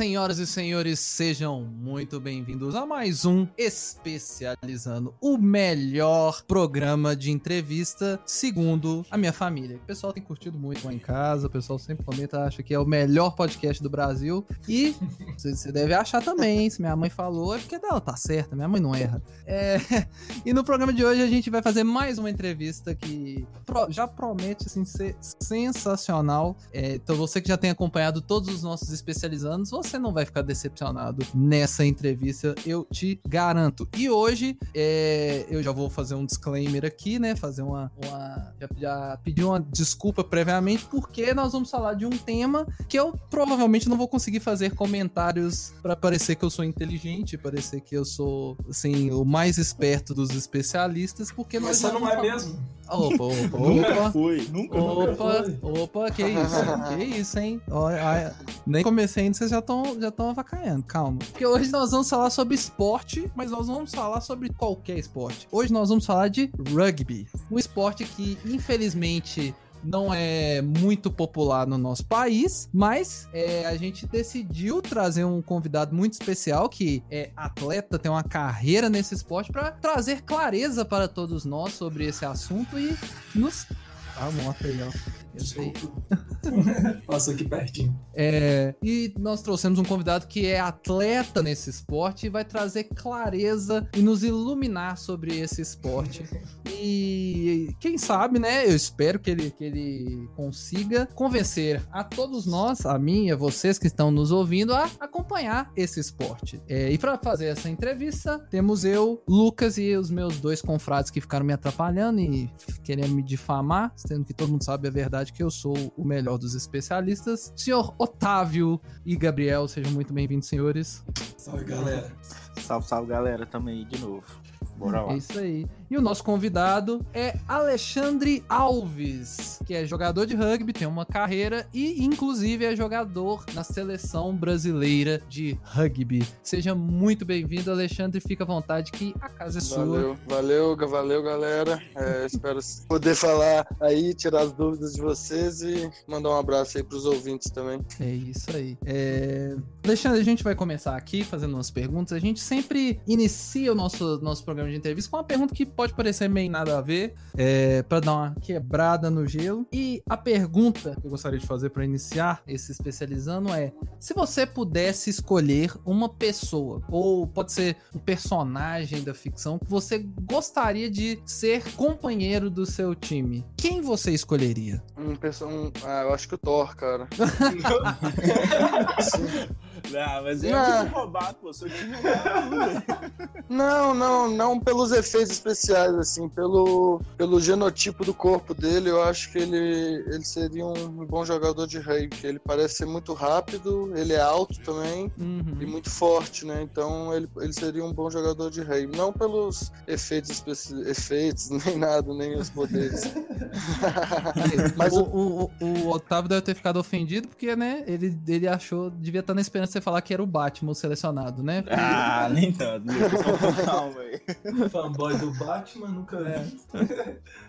Senhoras e senhores, sejam muito bem-vindos a mais um Especializando, o melhor programa de entrevista, segundo a minha família. O pessoal tem curtido muito lá em casa, o pessoal sempre comenta, acha que é o melhor podcast do Brasil. E você deve achar também, se minha mãe falou, é porque ela tá certa, minha mãe não erra. É, e no programa de hoje a gente vai fazer mais uma entrevista que já promete assim, ser sensacional. É, então, você que já tem acompanhado todos os nossos especialistas especializando, você não vai ficar decepcionado nessa entrevista, eu te garanto. E hoje, é, eu já vou fazer um disclaimer aqui, né? Fazer uma. uma já, já pedir uma desculpa previamente, porque nós vamos falar de um tema que eu provavelmente não vou conseguir fazer comentários para parecer que eu sou inteligente, parecer que eu sou, assim, o mais esperto dos especialistas, porque Mas você não é mesmo? Opa, opa, nunca fui, nunca, opa, nunca opa, que isso, que isso, hein? Olha, nem comecei ainda, vocês já estão já avacaiando, calma. Porque hoje nós vamos falar sobre esporte, mas nós vamos falar sobre qualquer esporte. Hoje nós vamos falar de rugby, um esporte que, infelizmente, não é muito popular no nosso país, mas é, a gente decidiu trazer um convidado muito especial que é atleta, tem uma carreira nesse esporte para trazer clareza para todos nós sobre esse assunto e nos ah, aí, ó. Eu sei. Passa aqui pertinho. É, e nós trouxemos um convidado que é atleta nesse esporte e vai trazer clareza e nos iluminar sobre esse esporte. E quem sabe, né? Eu espero que ele, que ele consiga convencer a todos nós, a mim e a vocês que estão nos ouvindo, a acompanhar esse esporte. É, e para fazer essa entrevista, temos eu, Lucas e os meus dois confrades que ficaram me atrapalhando e querendo me difamar, sendo que todo mundo sabe a verdade que eu sou o melhor dos especialistas. Senhor Otávio e Gabriel, sejam muito bem-vindos, senhores. Salve, galera. Salve, salve, galera. Tamo aí de novo. Bora lá. É isso aí. E o nosso convidado é Alexandre Alves, que é jogador de rugby, tem uma carreira e, inclusive, é jogador na seleção brasileira de rugby. Seja muito bem-vindo, Alexandre. Fica à vontade que a casa é sua. Valeu, valeu, valeu, galera. É, espero poder falar aí, tirar as dúvidas de vocês e mandar um abraço aí pros ouvintes também. É isso aí. É... Alexandre, a gente vai começar aqui fazendo umas perguntas. A gente sempre inicia o nosso, nosso programa de entrevista com uma pergunta que pode parecer meio nada a ver, é, para dar uma quebrada no gelo. E a pergunta que eu gostaria de fazer para iniciar esse especializando é: se você pudesse escolher uma pessoa, ou pode ser um personagem da ficção, que você gostaria de ser companheiro do seu time, quem você escolheria? Um, um, ah, eu acho que o Thor, cara. Não, mas é não. roubado, pô. Seu time é Não, não, não pelos efeitos especiais, assim, pelo, pelo genotipo do corpo dele, eu acho que ele, ele seria um bom jogador de reiki. Ele parece ser muito rápido, ele é alto também uhum. e muito forte, né? Então ele, ele seria um bom jogador de reiki. Não pelos efeitos especi... efeitos, nem nada, nem os poderes. Mas o, o, o, o Otávio deve ter ficado ofendido porque, né, ele, ele achou, devia estar na esperança você falar que era o Batman selecionado, né? Ah, nem tanto. Não, velho. Fanboy do Batman nunca é.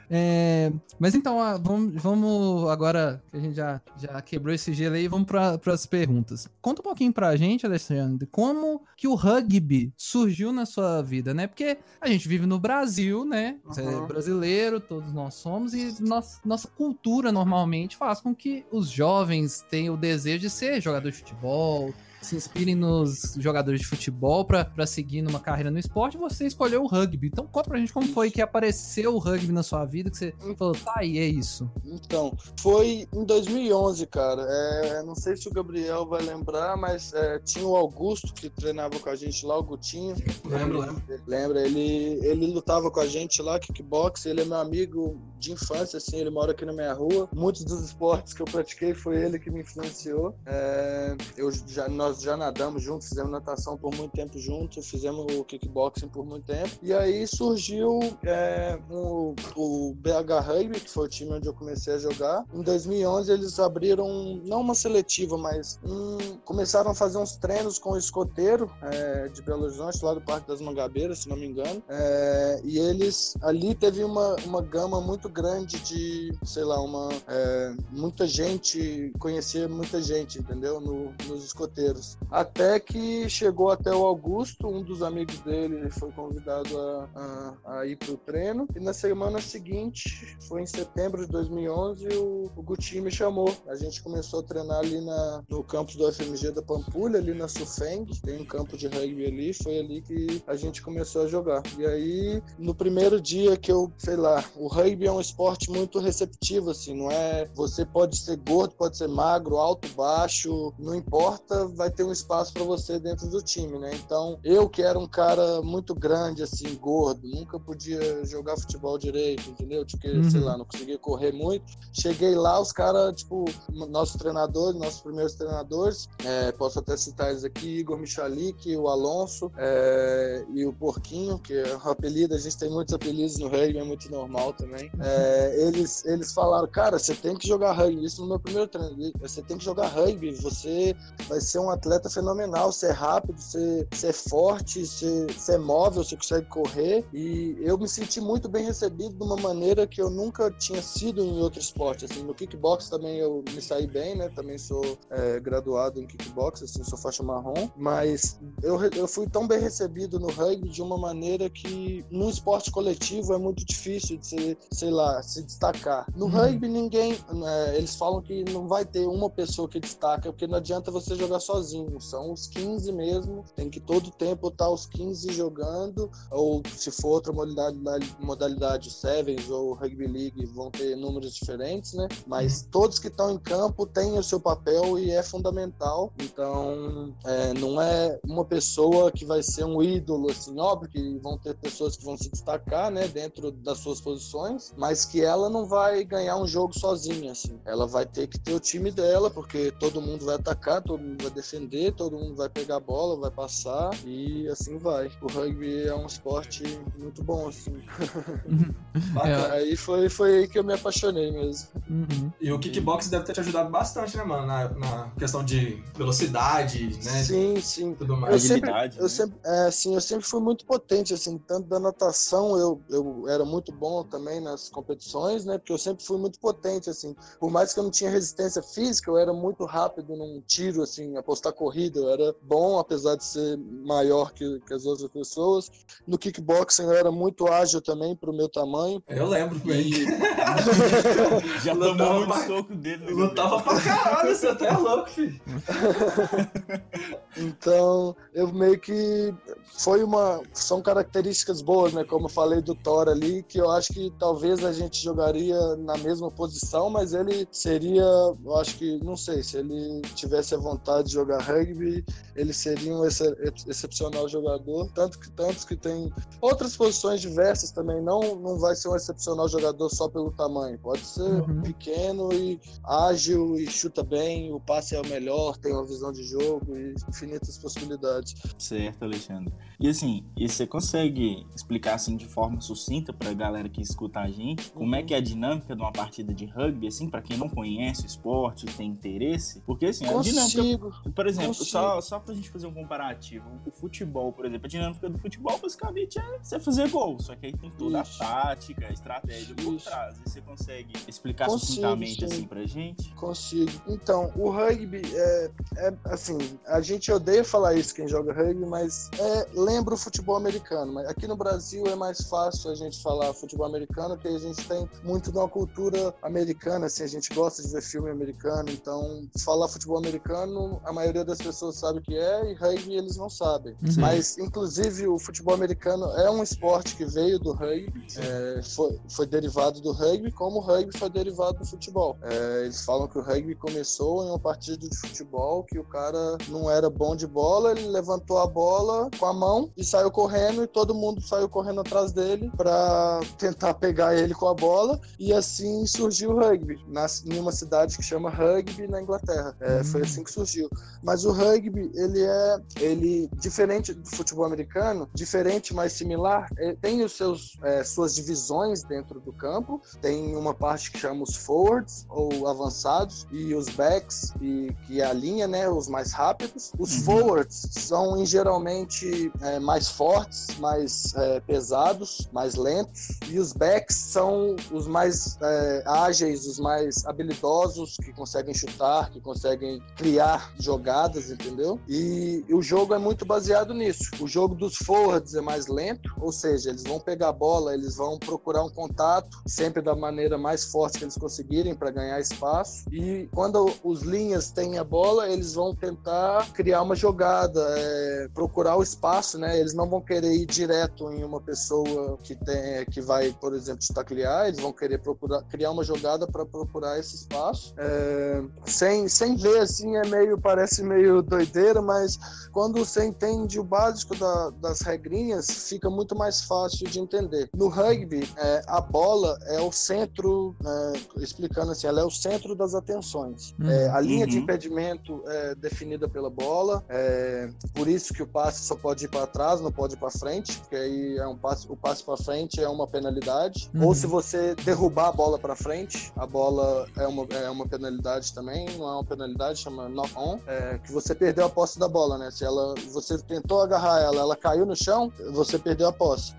é mas então, vamos, vamos agora que a gente já, já quebrou esse gelo aí, vamos para as perguntas. Conta um pouquinho pra gente, Alexandre, como que o rugby surgiu na sua vida, né? Porque a gente vive no Brasil, né? Você uhum. é brasileiro, todos nós somos, e nossa, nossa cultura normalmente faz com que os jovens tenham o desejo de ser jogador de futebol, se inspirem nos jogadores de futebol para seguir numa carreira no esporte, você escolheu o rugby. Então conta pra gente como foi que apareceu o rugby na sua vida, que você falou, tá aí, é isso. Então, foi em 2011, cara. É, não sei se o Gabriel vai lembrar, mas é, tinha o Augusto que treinava com a gente lá, o Gutinho. Lembro, lembro. Lembra? Ele, ele lutava com a gente lá, kickbox, ele é meu amigo de infância, assim, ele mora aqui na minha rua. Muitos dos esportes que eu pratiquei foi ele que me influenciou. É, eu já, nós nós já nadamos juntos, fizemos natação por muito tempo juntos, fizemos o kickboxing por muito tempo. E aí surgiu é, o, o BH Rugby, que foi o time onde eu comecei a jogar. Em 2011 eles abriram, não uma seletiva, mas um, começaram a fazer uns treinos com o escoteiro é, de Belo Horizonte, lá do Parque das Mangabeiras, se não me engano. É, e eles, ali teve uma, uma gama muito grande de, sei lá, uma, é, muita gente, conhecia muita gente, entendeu? No, nos escoteiros. Até que chegou até o Augusto, um dos amigos dele foi convidado a, a, a ir para o treino. E na semana seguinte, foi em setembro de 2011, o, o Guti me chamou. A gente começou a treinar ali na, no campus do FMG da Pampulha, ali na Sufeng. Tem um campo de rugby ali. Foi ali que a gente começou a jogar. E aí, no primeiro dia que eu, sei lá, o rugby é um esporte muito receptivo, assim, não é? Você pode ser gordo, pode ser magro, alto, baixo, não importa, vai ter um espaço para você dentro do time, né? Então, eu que era um cara muito grande, assim, gordo, nunca podia jogar futebol direito, entendeu? Tipo, uhum. sei lá, não conseguia correr muito. Cheguei lá, os caras, tipo, nossos treinadores, nossos primeiros treinadores, é, posso até citar eles aqui, Igor Michalik, o Alonso é, e o Porquinho, que é o apelido, a gente tem muitos apelidos no rugby, é muito normal também. É, eles, eles falaram, cara, você tem que jogar rugby, isso no meu primeiro treino, você tem que jogar rugby, você vai ser um atleta fenomenal, você é rápido, você, você é forte, você, você é móvel, você consegue correr, e eu me senti muito bem recebido de uma maneira que eu nunca tinha sido em outro esporte, assim, no kickbox também eu me saí bem, né, também sou é, graduado em kickbox, assim, sou faixa marrom, mas eu, eu fui tão bem recebido no rugby de uma maneira que no esporte coletivo é muito difícil de se, sei lá, se destacar. No uhum. rugby ninguém, é, eles falam que não vai ter uma pessoa que destaca, porque não adianta você jogar sozinho, são os 15 mesmo, tem que todo tempo estar os 15 jogando, ou se for outra modalidade, modalidade Sevens ou Rugby League, vão ter números diferentes, né? Mas uhum. todos que estão em campo têm o seu papel e é fundamental, então é, não é uma pessoa que vai ser um ídolo, assim, óbvio que vão ter pessoas que vão se destacar, né, dentro das suas posições, mas que ela não vai ganhar um jogo sozinha, assim. Ela vai ter que ter o time dela, porque todo mundo vai atacar, todo mundo vai defender, todo mundo vai pegar a bola, vai passar e assim vai. O rugby é um esporte muito bom, assim. É. Aí foi, foi aí que eu me apaixonei mesmo. Uhum. E o kickbox deve ter te ajudado bastante, né, mano? Na, na questão de velocidade, né? Sim, sim. Tudo mais. Eu sempre, né? eu sempre, é, assim, eu sempre fui muito potente, assim, tanto da natação eu, eu era muito bom também nas competições, né? Porque eu sempre fui muito potente, assim. Por mais que eu não tinha resistência física, eu era muito rápido num tiro, assim, apostar corrida. Eu era bom, apesar de ser maior que, que as outras pessoas. No kickboxing eu era muito ágil também pro meu tamanho. Eu lembro bem. E... Já tomou muito pra... soco dele. Lutava pra caralho, você até é louco, filho. então, eu meio que foi uma. São características boas, né? Como eu falei do Thor ali, que eu acho que talvez a gente jogaria na mesma posição, mas ele seria. Eu acho que, não sei, se ele tivesse a vontade de jogar rugby, ele seria um ex excepcional jogador. Tanto que tantos que tem outras posições diversas também. Não, não vai ser um excepcional jogador só pelo tamanho. Pode ser uhum. pequeno e ágil e chuta bem, o passe é o melhor, tem uma visão de jogo e infinitas possibilidades. Certo, Alexandre. E assim, e você consegue explicar assim de forma sucinta para a galera que escuta a gente como é uhum. é que é a dinâmica de uma partida de rugby, assim, para quem não conhece o esporte, tem interesse? Porque assim, Consigo. a dinâmica, por exemplo, só só pra gente fazer um comparativo, o futebol, por exemplo, a dinâmica do futebol basicamente é você fazer gol, só que aí tem toda Ixi. a tática, a estratégia por trás. E você consegue explicar Consigo, sucintamente sim. assim pra gente? Consigo. Então, o rugby é, é assim, a gente odeia falar isso quem joga rugby, mas é, lembra o futebol americano. Mas aqui no Brasil é mais fácil a gente falar futebol americano, porque a gente tem muito de uma cultura americana, assim, a gente gosta de ver filme americano, então falar futebol americano, a maioria das pessoas sabe o que é, e rugby eles não sabem. Mas, inclusive, o futebol americano é um esporte que veio do rugby, é, foi, foi derivado do rugby, como o rugby foi derivado do futebol. É, eles falam que o rugby começou em uma partida de futebol, que o cara não era bom de bola, ele levantou a bola com a mão e saiu correndo e todo mundo saiu correndo atrás dele para tentar pegar ele com a bola e assim surgiu o rugby nas, em uma cidade que chama Rugby na Inglaterra. É, Foi assim que surgiu. Mas o rugby, ele é, ele diferente do futebol americano, diferente, mas similar, é, tem os seus é, suas divisões dentro do campo. Tem uma parte que chama os forwards ou avançados e os backs e que é a linha, né, os mais rápidos. Os uhum. forwards são geralmente é, mais fortes, mais é, pesados, mais lentos e os backs são os mais é, ágeis, os mais habilidosos que conseguem chutar, que conseguem criar jogadas, entendeu? E, o jogo é muito baseado nisso. O jogo dos forwards é mais lento, ou seja, eles vão pegar a bola, eles vão procurar um contato, sempre da maneira mais forte que eles conseguirem para ganhar espaço. E quando os linhas têm a bola, eles vão tentar criar uma jogada, é, procurar o espaço, né? Eles não vão querer ir direto em uma pessoa que tem, que vai, por exemplo, taclear, eles vão querer procurar criar uma jogada para procurar esse espaço. É, sem, sem ver assim é meio parece meio doideira, mas quando você entende o básico da, das regrinhas, fica muito mais fácil de entender. No rugby, é, a bola é o centro, é, explicando assim, ela é o centro das atenções. Uhum. É, a linha uhum. de impedimento é definida pela bola, é, por isso que o passe só pode ir para trás, não pode ir para frente, porque aí é um passe, o passe para frente é uma penalidade. Uhum. Ou se você derrubar a bola para frente, a bola é uma, é uma penalidade também, não é uma penalidade, chama knock-on, é, que você perdeu a posse da bola, né? Se ela, você tentou agarrar ela, ela caiu no chão, você perdeu a posse.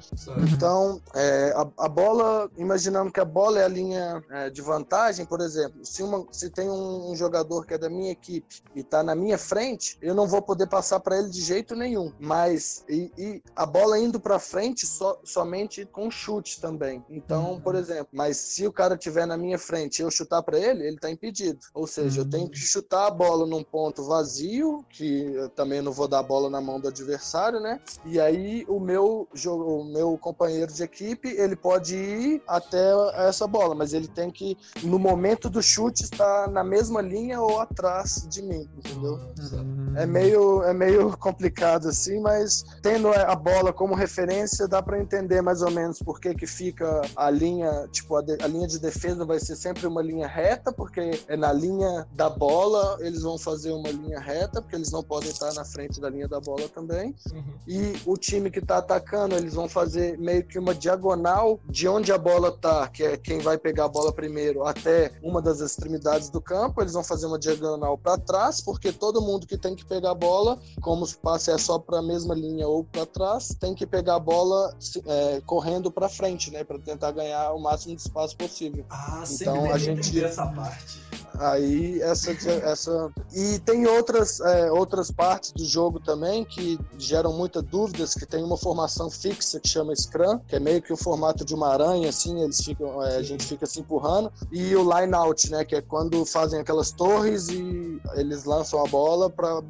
Então, é, a, a, bola, imaginando que a bola é a linha é, de vantagem, por exemplo, se, uma, se tem um, um, jogador que é da minha equipe e está na minha frente, eu não vou poder passar para ele de jeito nenhum. Mas e, e a bola indo para frente so, somente com chute também. Então, uhum. por exemplo, mas se o cara tiver na minha frente e eu chutar para ele, ele está impedido. Ou seja, eu tenho que chutar a bola num ponto vazio, que eu também não vou dar a bola na mão do adversário, né? E aí o meu o meu companheiro de equipe, ele pode ir até essa bola, mas ele tem que, no momento do chute, estar na mesma linha ou atrás de mim, entendeu? Uhum. É meio, é meio complicado assim, mas tendo a bola como referência, dá para entender mais ou menos por que que fica a linha, tipo, a, de, a linha de defesa vai ser sempre uma linha reta, porque é na linha da bola, eles vão fazer uma linha reta, porque eles não podem estar na frente da linha da bola também. Uhum. E o time que está atacando, eles vão fazer meio que uma diagonal de onde a bola tá, que é quem vai pegar a bola primeiro, até uma das extremidades do campo. Eles vão fazer uma diagonal para trás, porque todo mundo que tem que pegar a bola, como o passe é só para a mesma linha ou para trás, tem que pegar a bola é, correndo para frente, né, para tentar ganhar o máximo de espaço possível. Ah, então a gente essa parte. Aí essa essa e tem outras é, outras partes do jogo também que geram muitas dúvidas, que tem uma formação fixa que chama Scrum, que é meio que o formato de uma aranha, assim, eles ficam, é, a gente fica se empurrando, e o line out, né, que é quando fazem aquelas torres e eles lançam a bola para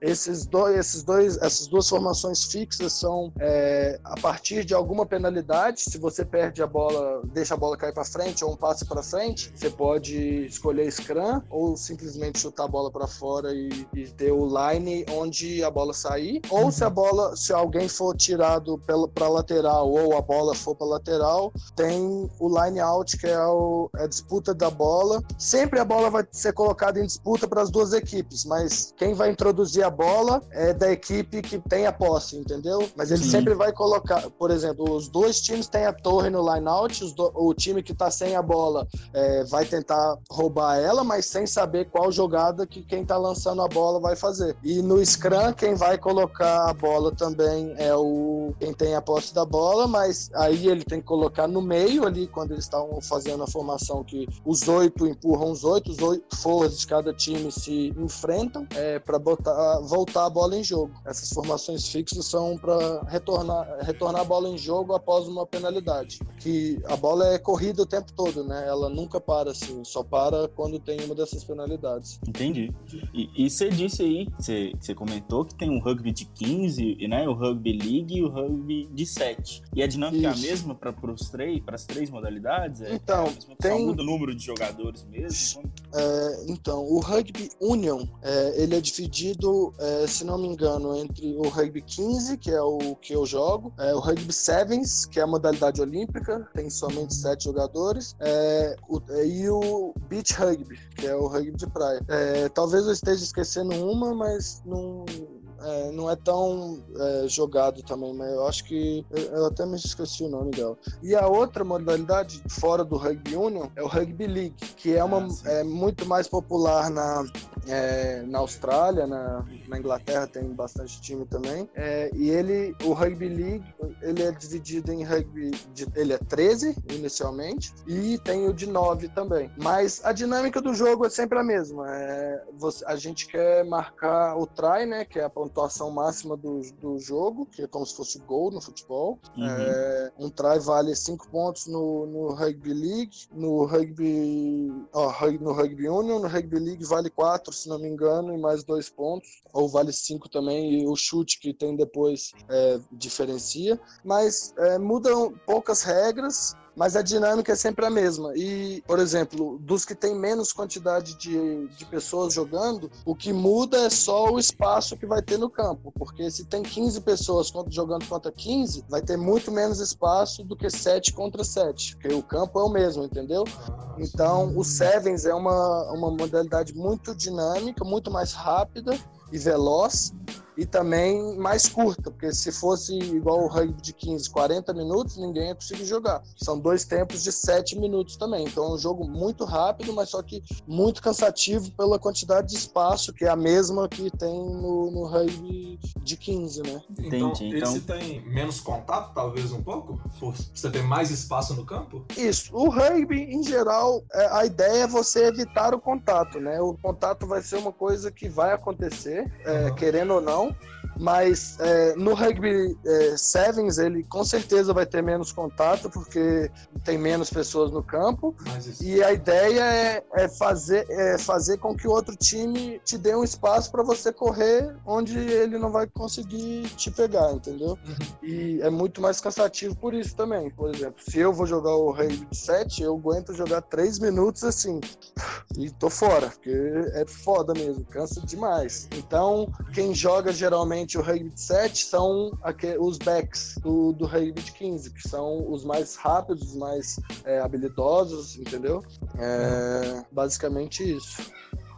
esses dois, esses dois, essas duas formações fixas são é, a partir de alguma penalidade, se você perde a bola, deixa a bola cair para frente ou um passe para frente, você pode escolher scrum ou simplesmente chutar a bola para fora e, e, ter o line onde a bola sair, ou se a bola, se alguém for tirado para lateral ou a bola for para lateral, tem o line out que é o, é a disputa da bola. Sempre a bola vai ser colocada em disputa para as duas equipes, mas quem vai introduzir a bola é da equipe que tem a posse, entendeu? Mas ele Sim. sempre vai colocar, por exemplo, os dois times têm a torre no line out, o time que está sem a bola é, vai tentar roubar ela, mas sem saber qual jogada que quem está lançando a bola vai fazer. E no scrum, quem vai colocar a bola também é o quem tem a posse da bola, mas aí ele tem que colocar no meio ali, quando eles estão fazendo a formação que os oito empurram os oito, os oito forwards de cada time se enfrentam é, para voltar a bola em jogo. Essas formações fixas são para retornar, retornar a bola em jogo após uma penalidade. Que a bola é corrida o tempo todo, né? Ela nunca para assim, só para quando tem uma dessas penalidades. Entendi. E, e você disse aí, você, você comentou que tem um rugby de 15, né? O rugby league e o rugby de 7. E a dinâmica Isso. é a mesma para os três, para as três modalidades? É, então, é tem... Só muda o número de jogadores mesmo? É, então, o Rugby Union, é, ele é dividido, é, se não me engano, entre o Rugby 15, que é o que eu jogo, é, o Rugby Sevens, que é a modalidade olímpica, tem somente sete jogadores, o, e o Beach Rugby, que é o rugby de praia. talvez eu esteja esquecendo uma, mas não é, não é tão é, jogado também, mas eu acho que eu, eu, até me esqueci o nome dela. E a outra modalidade fora do rugby union é o rugby league, que é uma ah, é muito mais popular na é, na Austrália, na, na, Inglaterra tem bastante time também. É, e ele, o rugby league, ele é dividido em rugby, de, ele é 13 inicialmente e tem o de 9 também. Mas a dinâmica do jogo é sempre a mesma. É, você, a gente quer marcar o try, né, que é a pontuação máxima do, do jogo, que é como se fosse gol no futebol. Uhum. É, um try vale 5 pontos no, no Rugby League, no Rugby, ó, no Rugby Union, no Rugby League vale 4, se não me engano, e mais 2 pontos. Ou vale 5 também, e o chute que tem depois é, diferencia. Mas é, mudam poucas regras mas a dinâmica é sempre a mesma. E, por exemplo, dos que tem menos quantidade de, de pessoas jogando, o que muda é só o espaço que vai ter no campo, porque se tem 15 pessoas jogando contra 15, vai ter muito menos espaço do que 7 contra 7, porque o campo é o mesmo, entendeu? Então, o Sevens é uma, uma modalidade muito dinâmica, muito mais rápida e veloz, e também mais curta, porque se fosse igual o rugby de 15, 40 minutos, ninguém ia conseguir jogar. São dois tempos de 7 minutos também. Então é um jogo muito rápido, mas só que muito cansativo pela quantidade de espaço, que é a mesma que tem no, no rugby de 15, né? Então, Entendi. Então, esse tem menos contato, talvez um pouco? Você ter mais espaço no campo? Isso. O rugby, em geral, é, a ideia é você evitar o contato, né? O contato vai ser uma coisa que vai acontecer, uhum. é, querendo ou não Natal mas é, no rugby é, sevens ele com certeza vai ter menos contato porque tem menos pessoas no campo e a ideia é, é, fazer é fazer com que o outro time te dê um espaço para você correr onde ele não vai conseguir te pegar, entendeu? Uhum. E é muito mais cansativo por isso também. Por exemplo, se eu vou jogar o rugby de 7, eu aguento jogar 3 minutos assim e tô fora, porque é foda mesmo, cansa demais. Então, quem joga geralmente o rugby de 7 são os backs do, do rugby de 15, que são os mais rápidos, os mais é, habilidosos, entendeu? É, basicamente isso.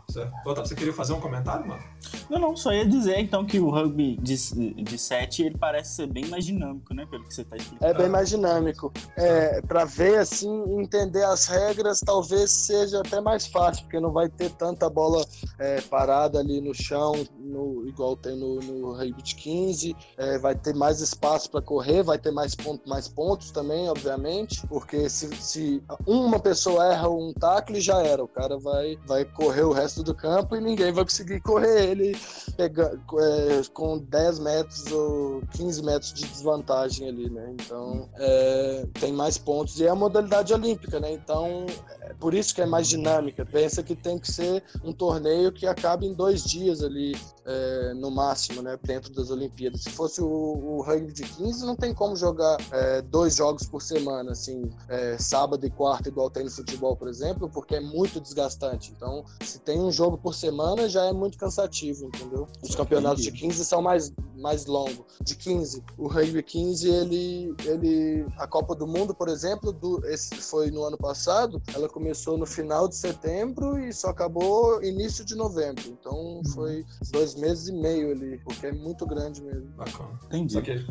Certo. você queria fazer um comentário, mano? Não, não, só ia dizer então que o rugby de, de 7 ele parece ser bem mais dinâmico, né? Pelo que você tá explicando. É bem mais dinâmico. É, pra ver assim, entender as regras, talvez seja até mais fácil, porque não vai ter tanta bola é, parada ali no chão, no, igual tem no, no rugby de 15. É, vai ter mais espaço para correr, vai ter mais, ponto, mais pontos também, obviamente, porque se, se uma pessoa erra um tackle, já era. O cara vai, vai correr o resto do campo e ninguém vai conseguir correr ele pega, é, com 10 metros ou 15 metros de desvantagem ali, né? Então é, tem mais pontos. E é a modalidade olímpica, né? Então é por isso que é mais dinâmica. Pensa que tem que ser um torneio que acabe em dois dias ali, é, no máximo, né? Dentro das Olimpíadas. Se fosse o, o rugby de 15, não tem como jogar é, dois jogos por semana, assim, é, sábado e quarta, igual tem no futebol, por exemplo, porque é muito desgastante. Então, se tem um jogo por semana, já é muito cansativo, entendeu? Os campeonatos de 15 são mais, mais longos. De 15. O rugby 15, ele, ele. A Copa do Mundo, por exemplo, do, esse foi no ano passado, ela começou no final de setembro e só acabou início de novembro. Então, uhum. foi dois meses e meio ali, porque é muito grande mesmo. Bacana. Entendi. Okay.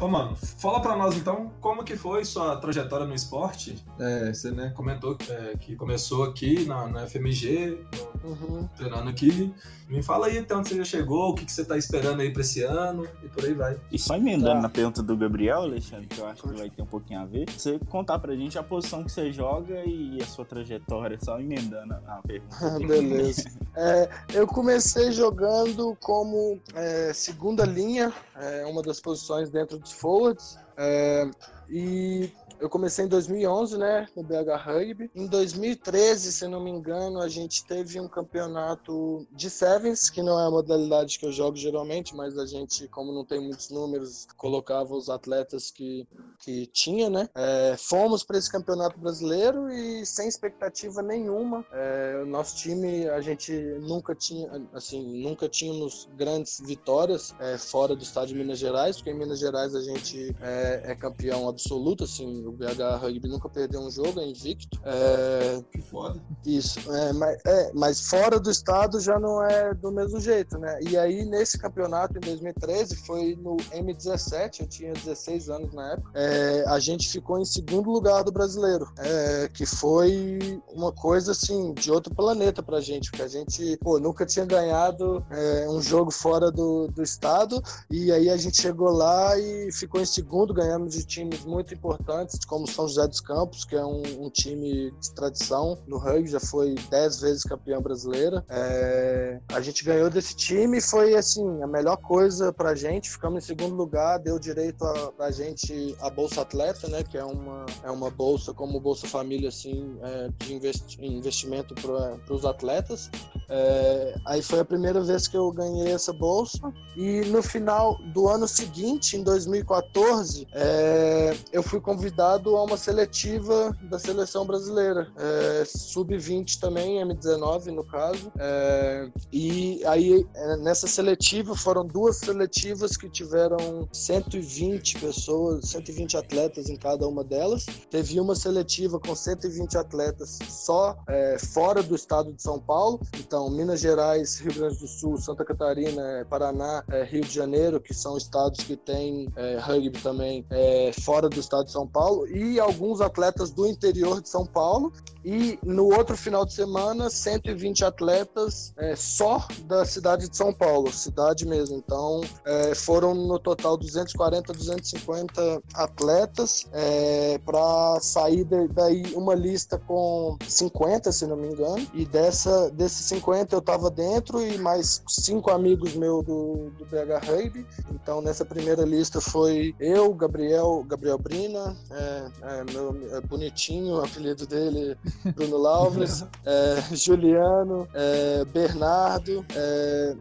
Ô, mano, fala pra nós então como que foi sua trajetória no esporte. É, você né, comentou é, que começou aqui na, na FMG, no, uhum. aqui. Me fala aí até onde você já chegou, o que, que você tá esperando aí pra esse ano e por aí vai. E só emendando tá. na pergunta do Gabriel, Alexandre, que eu acho que vai ter um pouquinho a ver, você contar pra gente a posição que você joga e a sua trajetória, só emendando a pergunta. Beleza. é, eu comecei jogando como é, segunda linha, é, uma das posições dentro dos forwards, é, e eu comecei em 2011, né, no BH Rugby. Em 2013, se não me engano, a gente teve um campeonato de sevens, que não é a modalidade que eu jogo geralmente, mas a gente, como não tem muitos números, colocava os atletas que, que tinha, né? É, fomos para esse campeonato brasileiro e sem expectativa nenhuma. É, o nosso time, a gente nunca tinha, assim, nunca tínhamos grandes vitórias é, fora do estado de Minas Gerais, porque em Minas Gerais a gente é, é campeão absoluto, assim, o BH Rugby nunca perdeu um jogo, é invicto. É, que foda. Isso, é, mas, é, mas fora do estado já não é do mesmo jeito, né? E aí nesse campeonato em 2013 foi no M17, eu tinha 16 anos na época, é, a gente ficou em segundo lugar do brasileiro, é, que foi uma coisa assim de outro planeta pra gente, porque a gente pô, nunca tinha ganhado é, um jogo fora do, do estado e aí a gente chegou lá e ficou em segundo, ganhamos de times muito importantes, como São José dos Campos, que é um, um time de tradição no rugby, já foi 10 vezes campeão brasileira. É, a gente ganhou desse time foi assim a melhor coisa pra gente. Ficamos em segundo lugar, deu direito a, pra gente a Bolsa Atleta, né? Que é uma, é uma bolsa como Bolsa Família, assim, é, de investi investimento para os atletas. É, aí foi a primeira vez que eu ganhei essa bolsa. E no final do ano seguinte, em 2014, é, eu fui convidado a uma seletiva da seleção brasileira, é, sub-20 também, M19 no caso. É, e aí é, nessa seletiva foram duas seletivas que tiveram 120 pessoas, 120 atletas em cada uma delas. Teve uma seletiva com 120 atletas só é, fora do estado de São Paulo. Então, Minas Gerais, Rio Grande do Sul, Santa Catarina, Paraná, é, Rio de Janeiro, que são estados que têm é, rugby também é, fora do estado de São Paulo, e alguns atletas do interior de São Paulo. E no outro final de semana, 120 atletas é, só da cidade de São Paulo, cidade mesmo. Então, é, foram no total 240, 250 atletas é, para sair daí uma lista com 50, se não me engano. E dessa, desses 50 eu estava dentro e mais cinco amigos meus do, do BH Rugby. Então, nessa primeira lista foi eu, Gabriel, Gabriel Brina, é, é, meu, é bonitinho, o apelido dele Bruno Lauves, é, Juliano, é, Bernardo,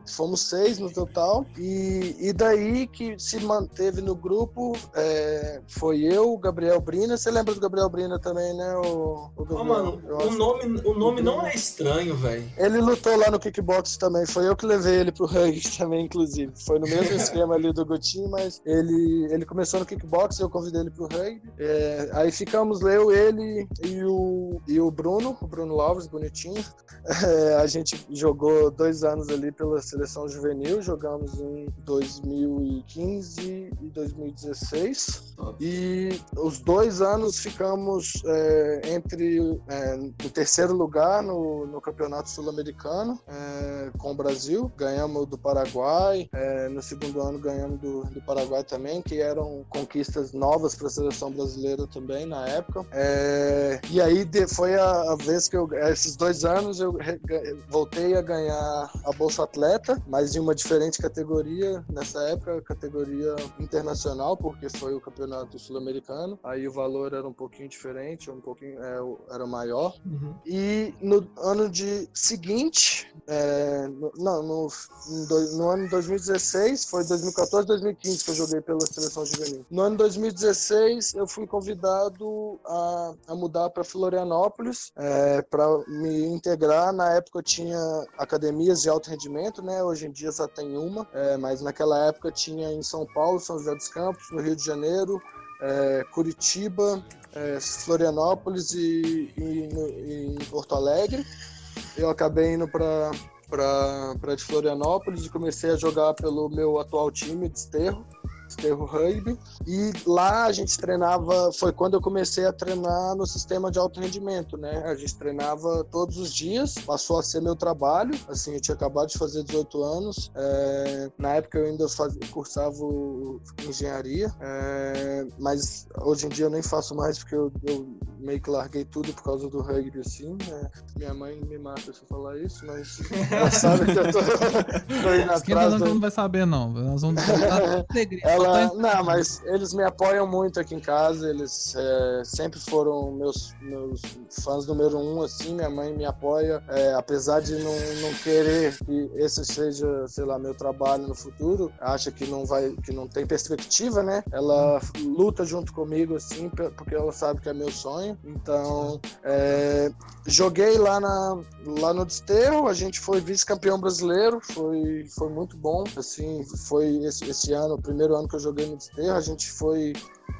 fomos seis no total. E, e daí que se manteve no grupo foi eu, Gabriel Brina. Você lembra do Gabriel Brina também, né? O, o oh, mano, o nome, o nome não é estranho, velho. Ele lutou lá no kickbox também. Foi eu que levei ele pro rugby também, inclusive. Foi no mesmo esquema ali do Gutinho, mas ele, ele começou no kickbox e eu convidei ele pro rugby. É, aí ficamos eu, ele e o, e o Bruno, o Bruno Alves, bonitinho. É, a gente jogou dois anos ali pela seleção juvenil, jogamos em 2015 e 2016. E os dois anos ficamos é, entre é, no terceiro lugar no, no campeonato sul-americano é, com o Brasil. Ganhamos do Paraguai. É, no segundo ano ganhamos do, do Paraguai também, que eram conquistas novas para a seleção brasileira também na época. É, e aí de, foi a, a vez que eu, esses dois anos eu voltei a ganhar a Bolsa Atleta, mas em uma diferente categoria, nessa época, categoria internacional, porque foi o campeonato sul-americano, aí o valor era um pouquinho diferente, um pouquinho é, era maior. Uhum. E no ano de seguinte, é, no, não, no, no, no ano de 2016, foi 2014, 2015 que eu joguei pela seleção juvenil. No ano 2016, eu fui convidado a, a mudar para Florianópolis, é, para me integrar. Na época eu tinha academias de alto rendimento, né? Hoje em dia só tem uma, é, mas naquela época tinha em São Paulo, São José dos Campos, no Rio de Janeiro, é, Curitiba, é, Florianópolis e, e, e, Porto Alegre. Eu acabei indo para para de Florianópolis e comecei a jogar pelo meu atual time de Esterro Rugby. E lá a gente treinava, foi quando eu comecei a treinar no sistema de alto rendimento, né? A gente treinava todos os dias, passou a ser meu trabalho. Assim, eu tinha acabado de fazer 18 anos. É, na época eu ainda cursava engenharia, é, mas hoje em dia eu nem faço mais porque eu, eu meio que larguei tudo por causa do rugby, assim. Né? Minha mãe me mata se eu falar isso, mas ela sabe que eu tô, tô indo atrás. Do... não vai saber, não. Nós vamos ela ela. Não, mas eles me apoiam muito aqui em casa. Eles é, sempre foram meus, meus fãs número um, assim. Minha mãe me apoia, é, apesar de não, não querer que esse seja, sei lá, meu trabalho no futuro. Acha que não vai, que não tem perspectiva, né? Ela luta junto comigo, assim, porque ela sabe que é meu sonho. Então, é, joguei lá, na, lá no Desterro. A gente foi vice-campeão brasileiro. Foi, foi muito bom. Assim, foi esse, esse ano, o primeiro ano que eu joguei no Desterro. A gente foi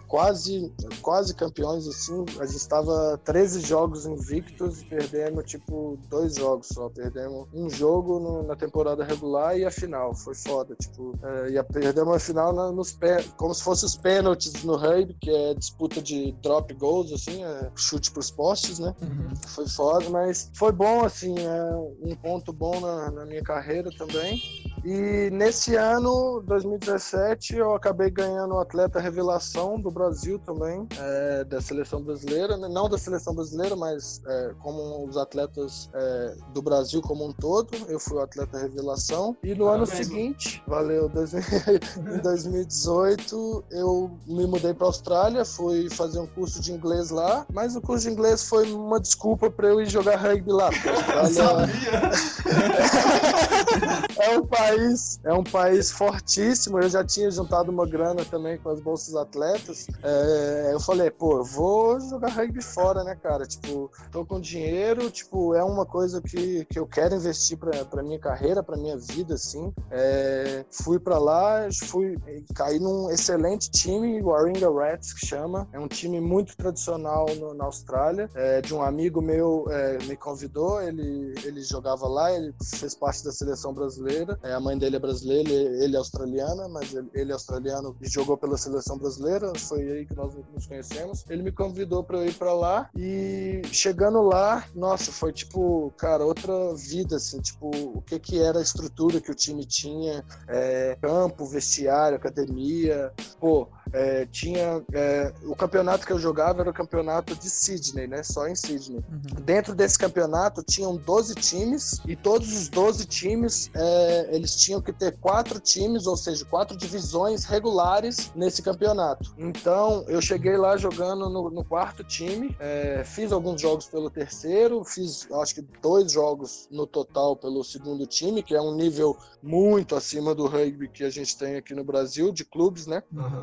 quase, quase campeões, assim. A gente estava 13 jogos invictos e perdemos, tipo, dois jogos só. Perdemos um jogo no, na temporada regular e a final. Foi foda, tipo. É, e perdemos a final na, nos pé, como se fosse os pênaltis no rugby, que é disputa de drop goals, assim, é chute pros postes, né? Uhum. Foi foda, mas foi bom, assim, é um ponto bom na, na minha carreira também. E nesse ano, 2017, eu acabei ganhando o atleta revelação do Brasil também, é, da seleção brasileira, né? não da seleção brasileira, mas é, como os atletas é, do Brasil como um todo, eu fui o atleta revelação. E no ah, ano mesmo. seguinte, valeu, em 2018, eu me mudei para a Austrália, fui fazer um curso de inglês lá, mas o curso de inglês foi uma desculpa para eu ir jogar rugby lá. Austrália... é um país, é um país fortíssimo. Eu já tinha juntado uma grana também com as bolsas atletas. É, eu falei, pô, vou jogar rugby fora, né, cara? Tipo, tô com dinheiro, tipo, é uma coisa que, que eu quero investir pra, pra minha carreira, pra minha vida, assim. É, fui pra lá, fui caí num excelente time, o Warringah Rats, que chama. É um time muito tradicional no, na Austrália. É, de um amigo meu é, me convidou, ele, ele jogava lá, ele fez parte da seleção brasileira. É, a mãe dele é brasileira, ele, ele é australiana, mas ele, ele, é australiano e jogou pela seleção brasileira. Foi aí que nós nos conhecemos. Ele me convidou para ir para lá e chegando lá, nossa, foi tipo, cara, outra vida, assim, tipo, o que que era a estrutura que o time tinha, é, campo, vestiário, academia, pô, é, tinha é, o campeonato que eu jogava era o campeonato de Sydney, né? Só em Sydney. Uhum. Dentro desse campeonato tinham 12 times e todos os 12 times é, eles tinham que ter quatro times, ou seja, quatro divisões regulares nesse campeonato. Então eu cheguei lá jogando no, no quarto time, é, fiz alguns jogos pelo terceiro, fiz acho que dois jogos no total pelo segundo time, que é um nível muito acima do rugby que a gente tem aqui no Brasil de clubes, né? Uhum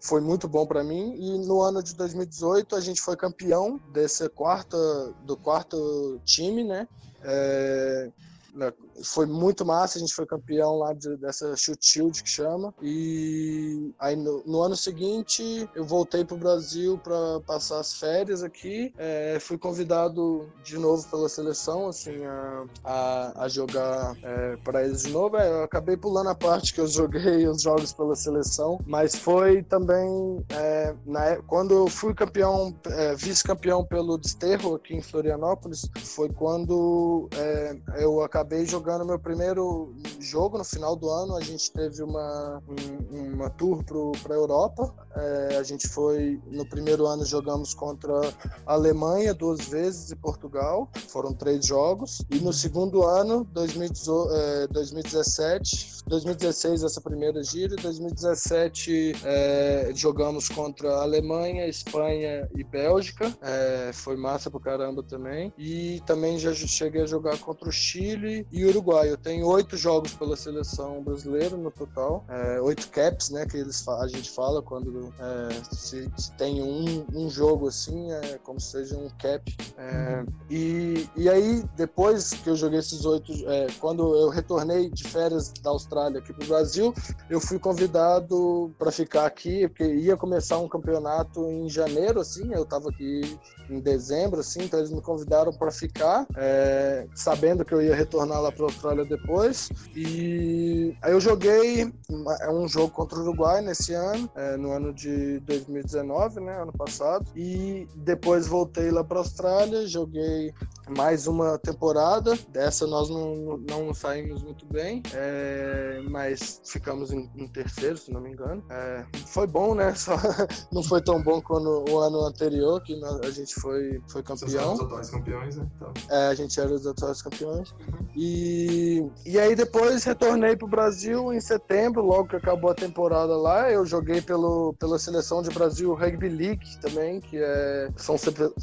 foi muito bom para mim. E no ano de 2018 a gente foi campeão desse quarto, do quarto time, né? É, foi muito massa, a gente foi campeão lá de, dessa Shoot Shield que chama. E aí no, no ano seguinte eu voltei pro Brasil para passar as férias aqui. É, fui convidado de novo pela seleção, assim, a, a, a jogar é, para eles de novo. É, eu acabei pulando a parte que eu joguei os jogos pela seleção, mas foi também é, na, quando eu fui campeão, é, vice-campeão pelo Desterro aqui em Florianópolis, foi quando é, eu acabei acabei jogando meu primeiro jogo no final do ano. A gente teve uma, um, uma tour para a Europa. É, a gente foi, no primeiro ano, jogamos contra a Alemanha duas vezes e Portugal. Foram três jogos. E no segundo ano, 2017, 2016, é, essa primeira gira, 2017 é, jogamos contra a Alemanha, Espanha e Bélgica. É, foi massa pro caramba também. E também já cheguei a jogar contra o Chile e Uruguai. Eu tenho oito jogos pela seleção brasileira no total, é, oito caps, né, que eles, a gente fala quando é, se, se, tem um, um jogo assim, é como se seja um cap. É, e, e aí, depois que eu joguei esses oito, é, quando eu retornei de férias da Austrália aqui para o Brasil, eu fui convidado para ficar aqui, porque ia começar um campeonato em janeiro, assim, eu estava aqui em dezembro, assim, então eles me convidaram para ficar, é, sabendo que eu ia retornar lá para a Austrália depois. E aí eu joguei é um jogo contra o Uruguai nesse ano, é, no ano de 2019, né, ano passado. E depois voltei lá para a Austrália, joguei mais uma temporada. Dessa nós não, não saímos muito bem, é, mas ficamos em, em, terceiro, se não me engano. É, foi bom, né? Só não foi tão bom quanto o ano anterior, que a gente foi, foi campeão. Os atuais campeões, né? Então. É, a gente era os atuais campeões. Uhum. E, e aí depois retornei pro Brasil em setembro, logo que acabou a temporada lá. Eu joguei pelo, pela seleção de Brasil Rugby League também, que é, são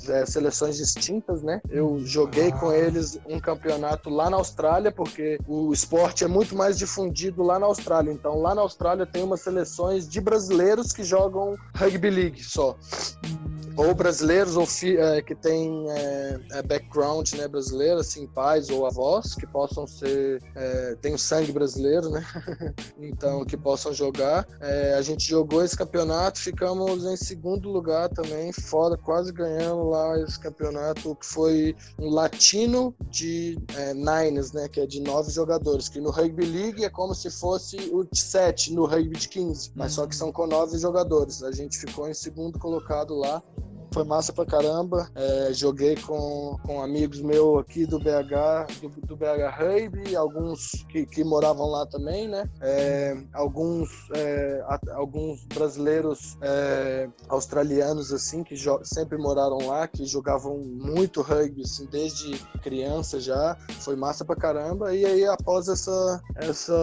é, seleções distintas, né? Eu joguei com eles um campeonato lá na Austrália, porque o esporte é muito mais difundido lá na Austrália. Então lá na Austrália tem umas seleções de brasileiros que jogam Rugby League só ou brasileiros ou é, que têm é, é, background né, brasileiro, assim, pais ou avós que possam ser, é, tem o sangue brasileiro, né? então, que possam jogar. É, a gente jogou esse campeonato, ficamos em segundo lugar também, fora, quase ganhando lá esse campeonato, que foi um latino de é, nines, né? Que é de nove jogadores, que no Rugby League é como se fosse o de sete no Rugby de 15, mas só que são com nove jogadores. A gente ficou em segundo colocado lá foi massa pra caramba. É, joguei com, com amigos meus aqui do BH, do, do BH Rugby, alguns que, que moravam lá também, né? É, alguns, é, alguns brasileiros é, australianos, assim, que sempre moraram lá, que jogavam muito rugby, assim, desde criança já. Foi massa pra caramba. E aí, após essa, essa,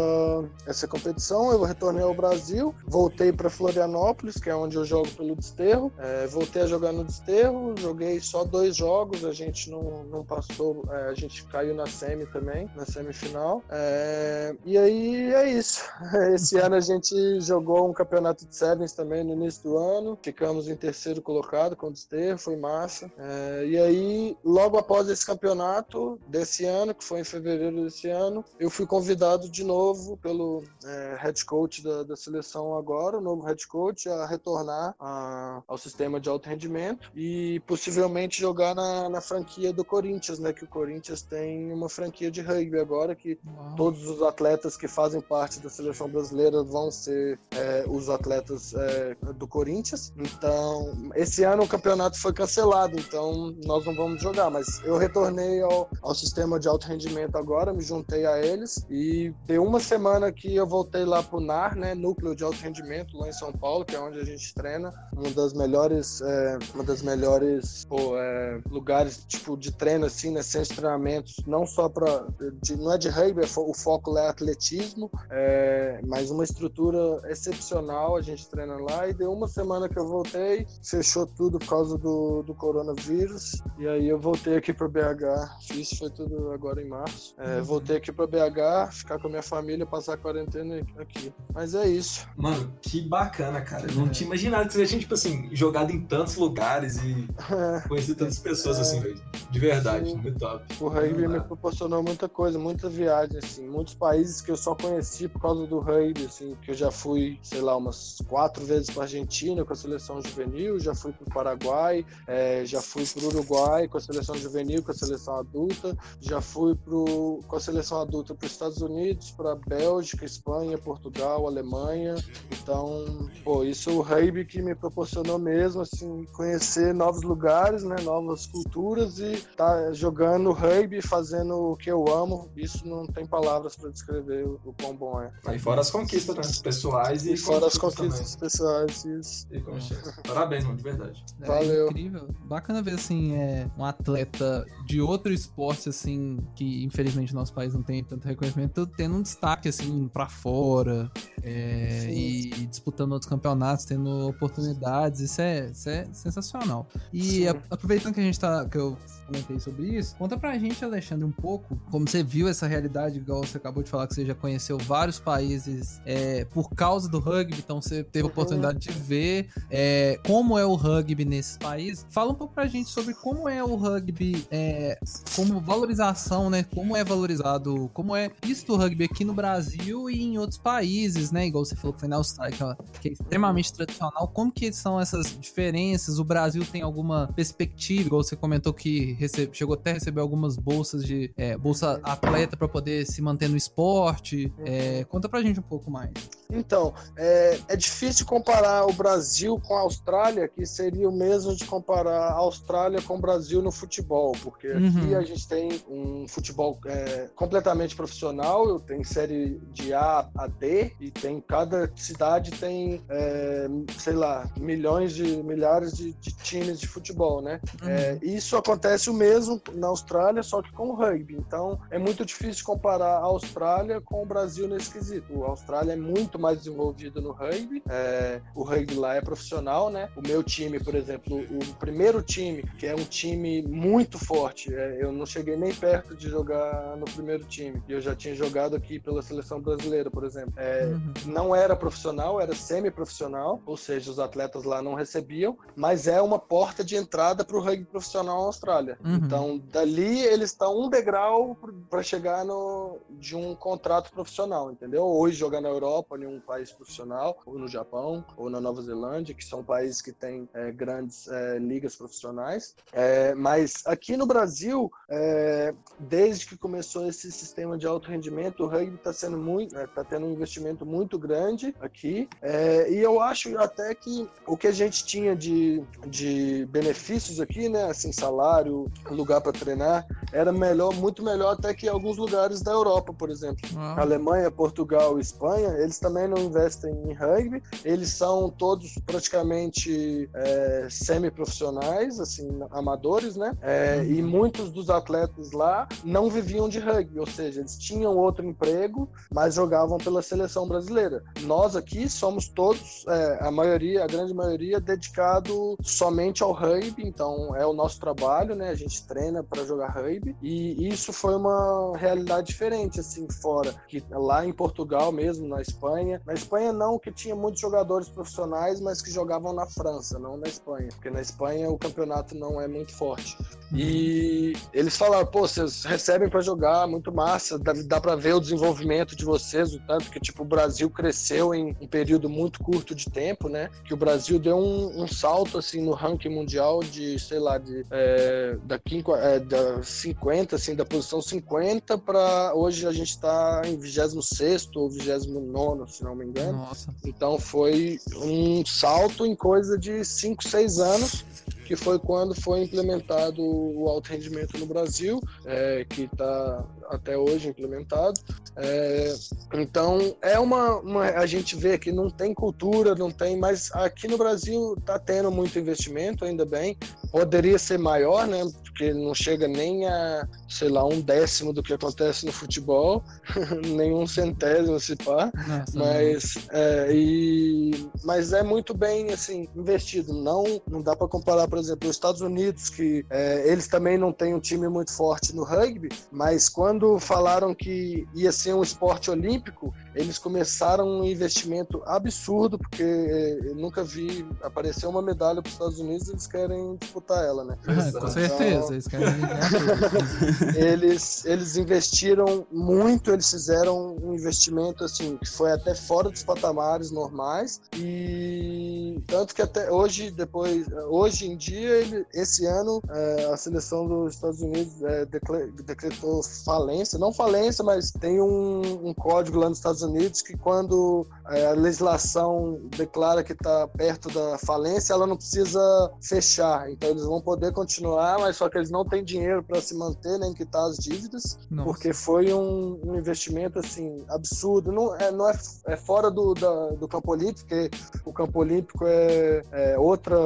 essa competição, eu retornei ao Brasil, voltei para Florianópolis, que é onde eu jogo pelo Desterro. É, voltei a jogar no no desterro, joguei só dois jogos, a gente não, não passou, é, a gente caiu na semi também, na semifinal. É, e aí é isso. Esse ano a gente jogou um campeonato de sevens também no início do ano, ficamos em terceiro colocado com o desterro, foi massa. É, e aí, logo após esse campeonato desse ano, que foi em fevereiro desse ano, eu fui convidado de novo pelo é, head coach da, da seleção agora, o novo head coach, a retornar a, ao sistema de alto rendimento momento e possivelmente jogar na, na franquia do Corinthians, né? Que o Corinthians tem uma franquia de rugby agora que Uau. todos os atletas que fazem parte da seleção brasileira vão ser é, os atletas é, do Corinthians. Então, esse ano o campeonato foi cancelado, então nós não vamos jogar. Mas eu retornei ao, ao sistema de alto rendimento agora, me juntei a eles e deu uma semana que eu voltei lá pro NAR, né? Núcleo de alto rendimento lá em São Paulo, que é onde a gente treina, uma das melhores é, uma das melhores pô, é, lugares tipo de treino assim, né, centros de treinamentos, não só para não é de rugby, é o foco lá é atletismo, é, mas uma estrutura excepcional, a gente treina lá e deu uma semana que eu voltei, fechou tudo por causa do, do coronavírus e aí eu voltei aqui para BH, fiz foi tudo agora em março, é, uhum. voltei aqui para BH, ficar com a minha família, passar a quarentena aqui, mas é isso. Mano, que bacana, cara, eu não tinha imaginado que você tinha tipo assim jogado em tantos lugares lugares e conheci tantas pessoas assim, é. velho. De verdade, Sim. muito top. O rugby me proporcionou muita coisa, muitas viagens, assim, muitos países que eu só conheci por causa do rugby, assim, que eu já fui, sei lá, umas quatro vezes para Argentina com a seleção juvenil, já fui para o Paraguai, é, já fui para o Uruguai com a seleção juvenil, com a seleção adulta, já fui pro, com a seleção adulta para os Estados Unidos, para Bélgica, Espanha, Portugal, Alemanha. Então, pô, isso o rugby que me proporcionou mesmo, assim, conhecer conhecer novos lugares, né, novas culturas e tá jogando rugby, fazendo o que eu amo. Isso não tem palavras para descrever o, o quão bom é. Aí fora as conquistas né, pessoais e, e fora as conquistas também. pessoais. Isso. E Parabéns, mano, de verdade. É, Valeu. incrível. Bacana ver assim, é, um atleta de outro esporte assim que infelizmente nosso país não tem tanto reconhecimento, tendo um destaque assim para fora é, e, e disputando outros campeonatos, tendo oportunidades. Isso é, isso é sensacional sensacional. E a, aproveitando que a gente tá. que eu comentei sobre isso, conta pra gente, Alexandre, um pouco como você viu essa realidade, igual você acabou de falar que você já conheceu vários países é, por causa do rugby, então você teve a uhum. oportunidade de ver é, como é o rugby nesses países. Fala um pouco pra gente sobre como é o rugby, é, como valorização, né? Como é valorizado, como é isso do rugby aqui no Brasil e em outros países, né? Igual você falou que foi na Austrália, que é, é extremamente tradicional. Como que são essas diferenças? O Brasil tem alguma perspectiva, igual você comentou que recebe, chegou até a receber algumas bolsas de é, bolsa atleta para poder se manter no esporte. É, conta pra gente um pouco mais. Então, é, é difícil comparar o Brasil com a Austrália, que seria o mesmo de comparar a Austrália com o Brasil no futebol, porque uhum. aqui a gente tem um futebol é, completamente profissional, tem série de A a D, e tem cada cidade tem, é, sei lá, milhões de milhares de de times de futebol, né? Uhum. É, isso acontece o mesmo na Austrália, só que com o rugby. Então é muito difícil comparar a Austrália com o Brasil nesse quesito. A Austrália é muito mais desenvolvida no rugby. É, o rugby lá é profissional, né? O meu time, por exemplo, o primeiro time, que é um time muito forte, é, eu não cheguei nem perto de jogar no primeiro time. E eu já tinha jogado aqui pela seleção brasileira, por exemplo. É, uhum. Não era profissional, era semi-profissional, ou seja, os atletas lá não recebiam, mas é uma porta de entrada para o rugby profissional na Austrália. Uhum. Então, dali eles estão um degrau para chegar no, de um contrato profissional, entendeu? Hoje jogar na Europa, em um país profissional, ou no Japão, ou na Nova Zelândia, que são países que têm é, grandes é, ligas profissionais. É, mas aqui no Brasil, é, desde que começou esse sistema de alto rendimento, o rugby está sendo muito, está é, tendo um investimento muito grande aqui. É, e eu acho até que o que a gente tinha de, de benefícios aqui, né, assim, salário, lugar para treinar, era melhor, muito melhor até que alguns lugares da Europa, por exemplo. Alemanha, Portugal, Espanha, eles também não investem em rugby. Eles são todos praticamente é, semi-profissionais, assim, amadores, né? É, uhum. E muitos dos atletas lá não viviam de rugby, ou seja, eles tinham outro emprego, mas jogavam pela seleção brasileira. Nós aqui somos todos, é, a maioria, a grande maioria, dedicado somente ao rugby, então é o nosso trabalho, né? A gente treina para jogar rugby e isso foi uma realidade diferente assim fora, que lá em Portugal mesmo, na Espanha, na Espanha não, que tinha muitos jogadores profissionais, mas que jogavam na França, não na Espanha, porque na Espanha o campeonato não é muito forte. E eles falaram, pô, vocês recebem para jogar, muito massa, dá, dá para ver o desenvolvimento de vocês, o tanto que tipo o Brasil cresceu em um período muito curto de tempo, né? Que o Brasil deu um, um salto assim no ranking mundial de, sei lá, de é, da, é, da 50, assim, da posição 50 para hoje a gente está em 26 ou 29, se não me engano. Nossa. Então foi um salto em coisa de 5, 6 anos que foi quando foi implementado o alto rendimento no Brasil, é, que está até hoje implementado. É, então é uma, uma, a gente vê que não tem cultura, não tem, mas aqui no Brasil está tendo muito investimento, ainda bem. Poderia ser maior, né? Porque não chega nem a, sei lá, um décimo do que acontece no futebol, nem um centésimo se pá. Nossa, mas, é, e, mas é muito bem assim investido. Não, não dá para comparar, por exemplo, os Estados Unidos, que é, eles também não têm um time muito forte no rugby, mas quando falaram que ia ser um esporte olímpico, eles começaram um investimento absurdo, porque eu nunca vi aparecer uma medalha para os Estados Unidos e eles querem disputar ela, né? É, com então, certeza, eles querem eles, eles investiram muito, eles fizeram um investimento assim, que foi até fora dos patamares normais, e tanto que até hoje, depois, hoje em dia, ele, esse ano, é, a seleção dos Estados Unidos é, decretou falência, não falência, mas tem um, um código lá nos Estados Estados Unidos que quando é, a legislação declara que está perto da falência, ela não precisa fechar. Então eles vão poder continuar, mas só que eles não têm dinheiro para se manter nem quitar as dívidas, Nossa. porque foi um, um, investimento assim absurdo. Não é, não é, é fora do, da, do campo olímpico, porque o campo olímpico é, é, outra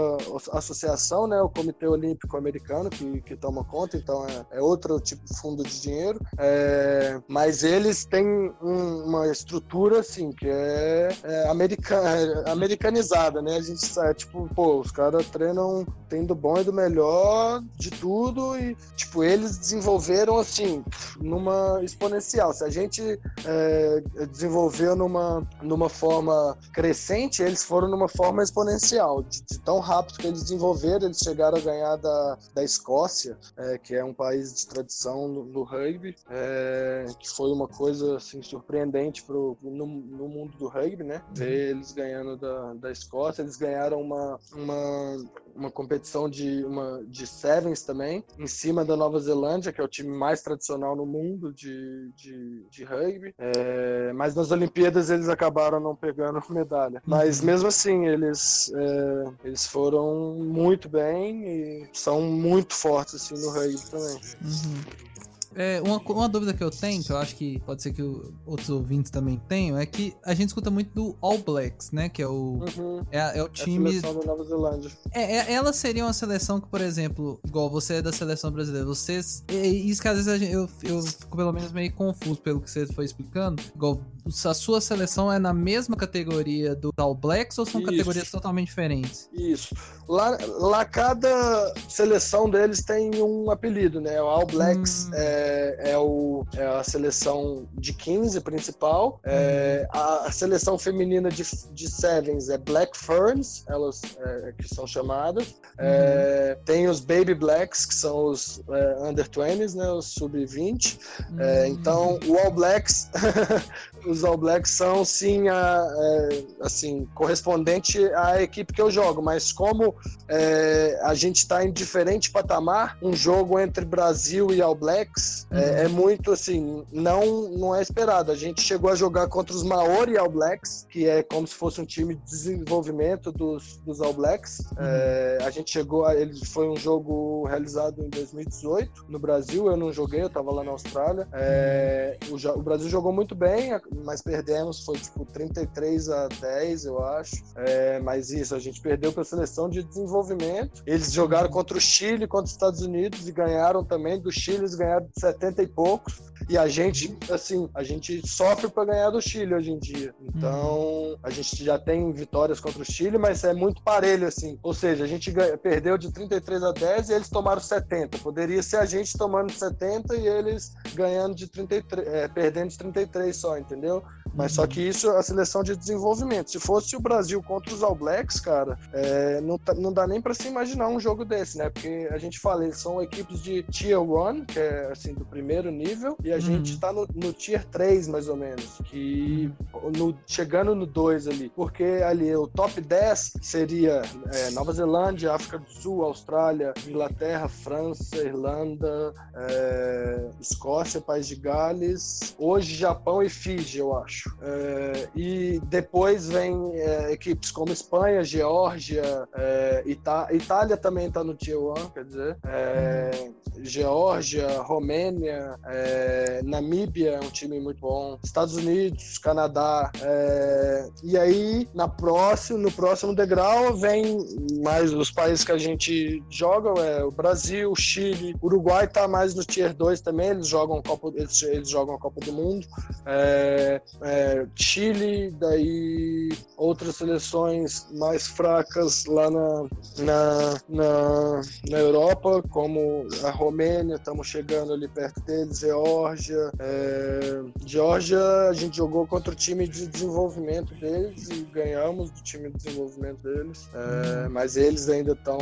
associação, né? O Comitê Olímpico Americano que, que toma conta, então é, é outro tipo de fundo de dinheiro. É, mas eles têm um, uma estrutura, assim, que é, é americana, americanizada, né? A gente sabe, tipo, pô, os caras treinam tendo bom e do melhor de tudo e, tipo, eles desenvolveram, assim, numa exponencial. Se a gente é, desenvolveu numa, numa forma crescente, eles foram numa forma exponencial. De, de tão rápido que eles desenvolveram, eles chegaram a ganhar da, da Escócia, é, que é um país de tradição no, no rugby, é, que foi uma coisa, assim, surpreendente pro, no, no, mundo do rugby, né? Ver eles ganhando da, da Escócia, eles ganharam uma, uma, uma competição de, uma, de Sevens também, em cima da Nova Zelândia, que é o time mais tradicional no mundo de, de, de rugby. É, mas nas Olimpíadas eles acabaram não pegando medalha. Mas uhum. mesmo assim, eles, é, eles foram muito bem e são muito fortes assim, no rugby também. Uhum. É, uma, uma dúvida que eu tenho, que eu acho que pode ser que outros ouvintes também tenham, é que a gente escuta muito do All Blacks, né? Que é o, uhum. é, é, o time. É a seleção da Nova Zelândia. É, é, ela seria uma seleção que, por exemplo, igual você é da seleção brasileira, vocês. E, isso que às vezes gente, eu, eu fico pelo menos meio confuso pelo que você foi explicando. Igual a sua seleção é na mesma categoria do All Blacks ou são Isso. categorias totalmente diferentes? Isso. Lá, lá cada seleção deles tem um apelido, né? O All Blacks hum. é, é, o, é a seleção de 15 principal. É, hum. a, a, seleção feminina de, de Sevens é Black Ferns, elas é, que são chamadas. É, hum. Tem os Baby Blacks, que são os é, Under 20s, né? Os Sub-20. Hum. então, o All Blacks os All Blacks são sim a, é, assim correspondente à equipe que eu jogo, mas como é, a gente está em diferente patamar, um jogo entre Brasil e All Blacks é, uhum. é, muito assim não não é esperado. A gente chegou a jogar contra os Maori All Blacks, que é como se fosse um time de desenvolvimento dos, dos All Blacks. Uhum. É, a gente chegou a ele foi um jogo realizado em 2018 no Brasil. Eu não joguei, eu estava lá na Austrália. É, o, o Brasil jogou muito bem, mas perdemos, foi tipo 33 a 10, eu acho. É, mas isso, a gente perdeu para a seleção de desenvolvimento. Eles jogaram contra o Chile, contra os Estados Unidos e ganharam também. Do Chile eles ganharam de 70 e poucos. E a gente, assim, a gente sofre para ganhar do Chile hoje em dia. Então, a gente já tem vitórias contra o Chile, mas é muito parelho, assim. Ou seja, a gente ganha, perdeu de 33 a 10 e eles tomaram 70. Poderia ser a gente tomando 70 e eles ganhando de 33, é, perdendo de 33 só, entendeu? entendeu? Mas só que isso é a seleção de desenvolvimento. Se fosse o Brasil contra os All Blacks, cara, é, não, tá, não dá nem para se imaginar um jogo desse, né? Porque a gente fala, eles são equipes de Tier 1, que é assim, do primeiro nível, e a uhum. gente tá no, no, Tier 3, mais ou menos. Que no, chegando no 2 ali. Porque ali o top 10 seria é, Nova Zelândia, África do Sul, Austrália, Inglaterra, França, Irlanda, é, Escócia, País de Gales, hoje Japão e Fiji, eu acho É, e depois vem é, equipes como Espanha, Geórgia, é, Itália também está no Tier 1, quer dizer, é, Geórgia, Romênia, é, Namíbia é um time muito bom, Estados Unidos, Canadá. É, e aí, na próximo, no próximo degrau, vem mais os países que a gente joga, é o Brasil, Chile, Uruguai está mais no Tier 2 também, eles jogam Copa, eles, eles jogam a Copa do Mundo. É, é, Chile, daí outras seleções mais fracas lá na, na, na, na Europa, como a Romênia, estamos chegando ali perto deles, Geórgia. É, Geórgia, a gente jogou contra o time de desenvolvimento deles e ganhamos do time de desenvolvimento deles, é, mas eles ainda estão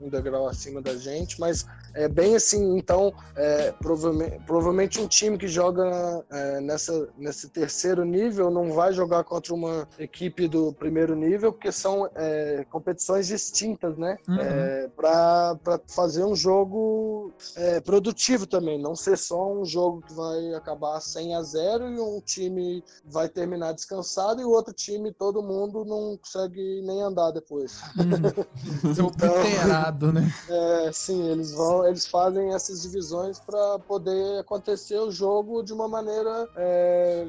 um degrau acima da gente, mas é bem assim, então, é, provavelmente, provavelmente um time que joga é, nessa, nesse terceiro nível não vai jogar contra uma equipe do primeiro nível, porque são é, competições distintas, né? Uhum. É, para fazer um jogo é, produtivo também, não ser só um jogo que vai acabar 100 a 0 e um time vai terminar descansado e o outro time, todo mundo, não consegue nem andar depois. Uhum. então, né? É, sim, eles vão, eles fazem essas divisões para poder acontecer o jogo de uma maneira é,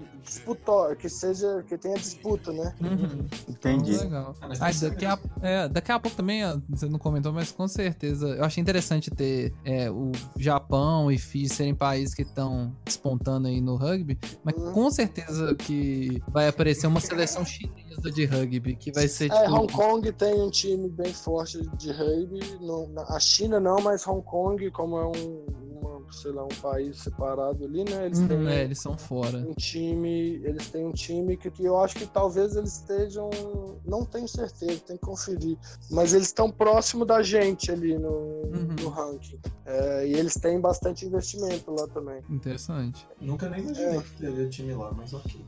que seja que tenha disputa, né? Uhum. Entendi. legal. Ah, daqui, a, é, daqui a pouco também, você não comentou, mas com certeza. Eu achei interessante ter é, o Japão e Fiji serem países que estão despontando aí no rugby, mas uhum. com certeza que vai aparecer uma seleção chinesa de rugby, que vai ser. É, tipo... Hong Kong tem um time bem forte de rugby. No, a China não, mas Hong Kong, como é um sei lá, um país separado ali, né? Eles, uhum, têm é, eles são fora. Um time, eles têm um time que, que eu acho que talvez eles estejam, não tenho certeza, tem que conferir, mas eles estão próximo da gente ali no, uhum. no ranking. É, e eles têm bastante investimento lá também. Interessante. Nunca nem imaginei é. que teria time lá, mas ok.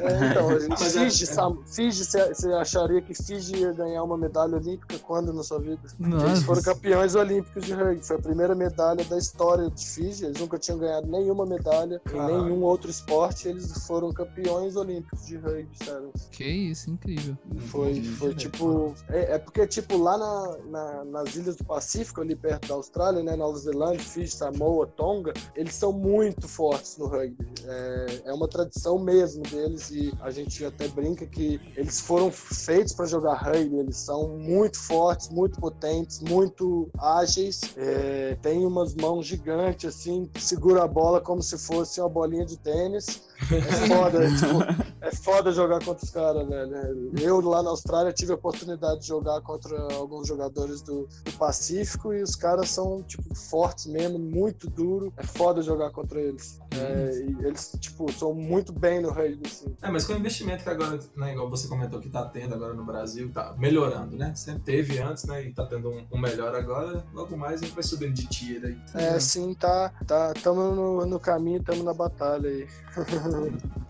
É, então, Fiji, é, Fiji, você acharia que Fiji ia ganhar uma medalha olímpica quando na sua vida? Nossa. Eles foram campeões olímpicos de rugby, foi a primeira medalha da história de Fiji, eles nunca tinham ganhado nenhuma medalha Caralho. em nenhum outro esporte, eles foram campeões olímpicos de rugby sevens. Que isso, incrível. Foi, foi tipo. É, é, porque, tipo, lá na, na, nas ilhas do Pacífico, ali perto da Austrália, né? Nova Zelândia, Fiji, Samoa, Tonga, eles são muito fortes no rugby. É, é uma tradição mesmo deles e a gente até brinca que eles foram feitos para jogar rugby, eles são muito fortes, muito potentes, muito ágeis, é, tem umas mãos gigantes, assim, segura a bola como se fosse uma bolinha de tênis. É foda, é, tipo, é foda jogar contra os caras, velho. Eu lá na Austrália tive a oportunidade de jogar contra alguns jogadores do, do Pacífico e os caras são, tipo, fortes mesmo, muito duro. É foda jogar contra eles. É, eles, tipo, são muito bem no rugby, assim. É, mas com o investimento que agora, né, igual você comentou que tá tendo agora no Brasil, tá melhorando, né? Sempre teve antes, né? E tá tendo um, um melhor agora, logo mais a gente vai subindo de tiro aí. É, sim, tá. tá tamo no, no caminho, tamo na batalha aí.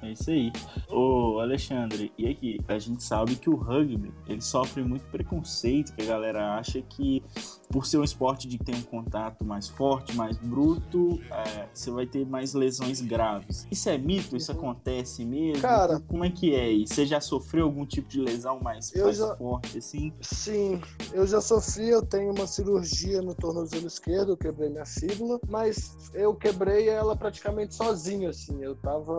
É isso aí. Ô, Alexandre, e aqui, a gente sabe que o rugby, ele sofre muito preconceito, que a galera acha que por ser um esporte de ter um contato mais forte, mais bruto, é, você vai ter mais lesões graves. Isso é mito? Isso acontece mesmo? Cara, como é que é? E você já sofreu algum tipo de lesão mais, mais já... forte, assim? Sim, eu já sofri, eu tenho uma cirurgia no tornozelo esquerdo, eu quebrei minha fíbula, mas eu quebrei ela praticamente sozinho, assim. Eu tava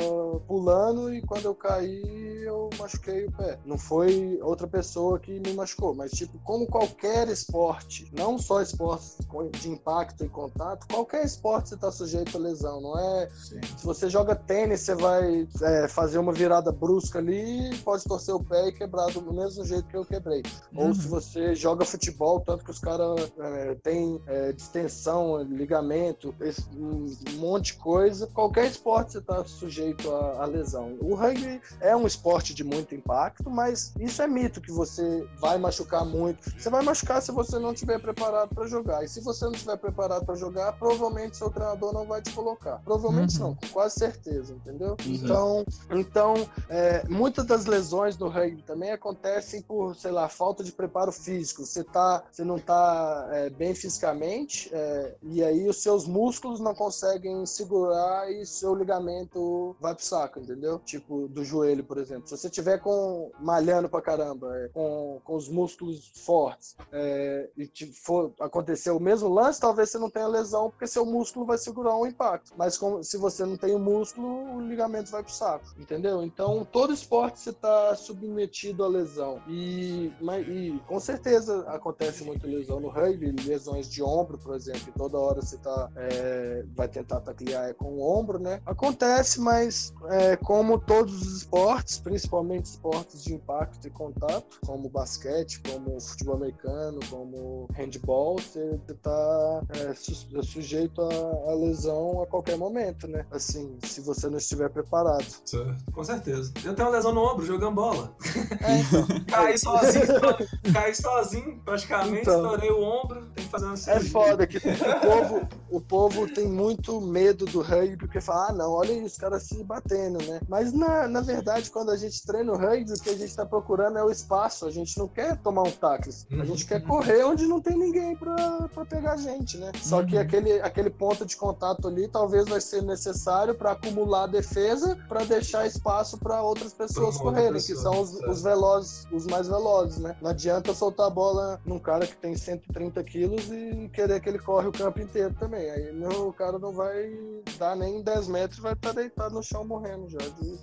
pulando e quando eu caí, eu machuquei o pé. Não foi outra pessoa que me machucou, mas tipo, como qualquer esporte, não só esportes de impacto e contato, qualquer esporte você está sujeito a lesão, não é? Sim. Se você joga tênis, você vai é, fazer uma virada brusca ali, pode torcer o pé e quebrar do mesmo jeito que eu quebrei. Uhum. Ou se você joga futebol, tanto que os caras é, têm é, distensão, ligamento, esse, um monte de coisa, qualquer esporte você está sujeito a, a lesão. O rugby é um esporte de muito impacto, mas isso é mito que você vai machucar muito. Você vai machucar se você não estiver preparado para jogar. E se você não estiver preparado para jogar, provavelmente seu treinador não vai te colocar. Provavelmente uhum. não, com quase certeza, entendeu? Uhum. Então, então é, muitas das lesões no rugby também acontecem por, sei lá, falta de preparo físico. Você, tá, você não está é, bem fisicamente é, e aí os seus músculos não conseguem segurar e seu ligamento vai pro saco, entendeu? Tipo, do joelho, por exemplo. Se você tiver com malhando pra caramba, é, com, com os músculos fortes é, e for for acontecer o mesmo lance, talvez você não tenha lesão, porque seu músculo vai segurar um impacto. Mas como, se você não tem o músculo, o ligamento vai pro saco, entendeu? Então, todo esporte você tá submetido à lesão. E, mas, e com certeza acontece muita lesão no rugby, lesões de ombro, por exemplo, toda hora você tá, é, vai tentar taclear com o ombro, né? Acontece, mas é, como todos os esportes, principalmente esportes de impacto e contato, como basquete, como futebol americano, como handball, você está é, su é sujeito a, a, lesão a qualquer momento, né? Assim, se você não estiver preparado. Certo, com certeza. Eu tenho uma lesão no ombro jogando bola. É, então. caí sozinho, caí sozinho, praticamente, então, estourei o ombro, tem que fazer uma cirurgia. É foda que o povo, o povo tem muito medo do rugby, porque fala, ah, não, olha isso, os caras se batendo, né? Mas na, na verdade, quando a gente treina o rugby, o que a gente está procurando é o espaço. A gente não quer tomar um tackle. A gente quer correr onde não tem ninguém pra pegar a gente, né? Só uhum. que aquele, aquele ponto de contato ali talvez vai ser necessário para acumular defesa para deixar espaço para outras pessoas correrem, pessoa, que são os, os, velozes, os mais velozes, né? Não adianta soltar a bola num cara que tem 130 quilos e querer que ele corre o campo inteiro também. Aí não, o cara não vai dar nem 10 metros vai estar tá deitado no chão morrendo já. De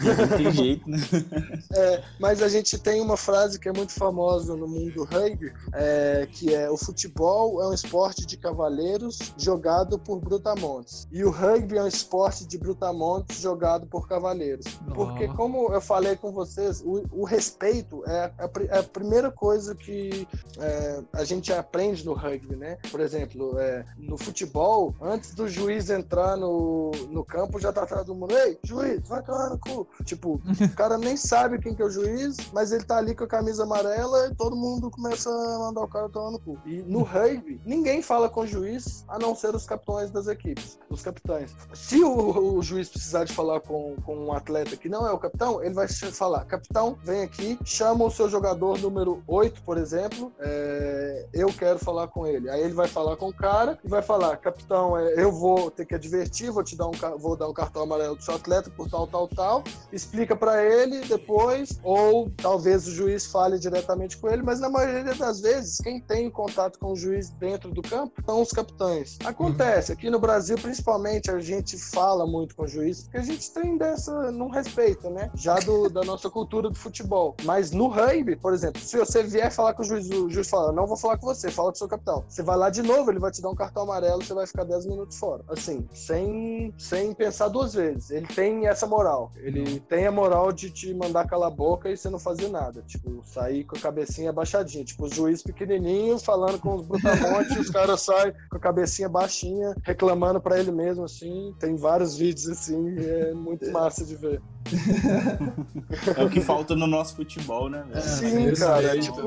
não tem jeito, né? É, mas a gente tem uma frase que é muito famosa no mundo do rugby, é, é, que é o futebol é um esporte de cavaleiros jogado por brutamontes e o rugby é um esporte de brutamontes jogado por cavaleiros. Porque como eu falei com vocês, o, o respeito é a, é a, primeira coisa que é, a gente aprende no rugby, né? Por exemplo, é, no futebol, antes do juiz entrar no, no campo, já tá atrás do mundo, ei, juiz, vai cá no cu. Tipo, o cara nem sabe quem que é o juiz, mas ele tá ali com a camisa amarela e todo mundo começa a mandar o cara tomar no cu. E no rugby, ninguém fala com o juiz, a não ser os capitães das equipes, os capitães. Se o, o juiz precisar de falar com, com um atleta que não é o capitão, ele vai falar, capitão, vem aqui, chama o seu jogador número 8, por exemplo, é, eu quero falar com ele. Aí ele vai falar com o cara e vai falar, capitão, é, eu vou ter que advertir, vou te dar um, vou dar um cartão amarelo do seu atleta por tal, tal, tal, explica para ele depois, ou talvez o juiz fale diretamente com ele, mas na maioria das vezes, quem tem contato com o juiz dentro do campo são os capitães. Acontece, aqui no Brasil, principalmente, a gente fala muito com o juiz, porque a gente tem dessa, não respeita, né? Já do, da nossa cultura do futebol. Mas no rugby, por exemplo, se você vier falar com o juiz, o juiz fala, não vou falar com você, fala com o seu capitão. Você vai lá de novo, ele vai te dar um cartão amarelo, você vai ficar 10 minutos fora. Assim, sem, sem pensar duas vezes. Ele tem essa moral. Ele tem a moral de te mandar calar a boca e você não fazer nada. Tipo, sair com a cabecinha baixadinha. Tipo, o juiz pequenininho falando com os brutamontes, os caras saem com a cabecinha baixinha, reclamando para ele mesmo, assim. Tem vários vídeos assim, é muito massa de ver. é o que falta no nosso futebol, né? Velho? Sim, cara. tipo,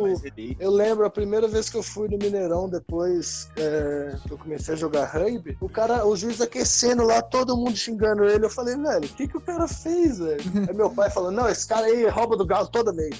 eu lembro a primeira vez que eu fui no Mineirão, depois é, que eu comecei a jogar rugby, o cara, o juiz aquecendo lá, todo mundo xingando ele. Eu falei, velho, o que, que o cara fez, velho? Aí meu pai falou, não, esse cara aí rouba do galo toda vez.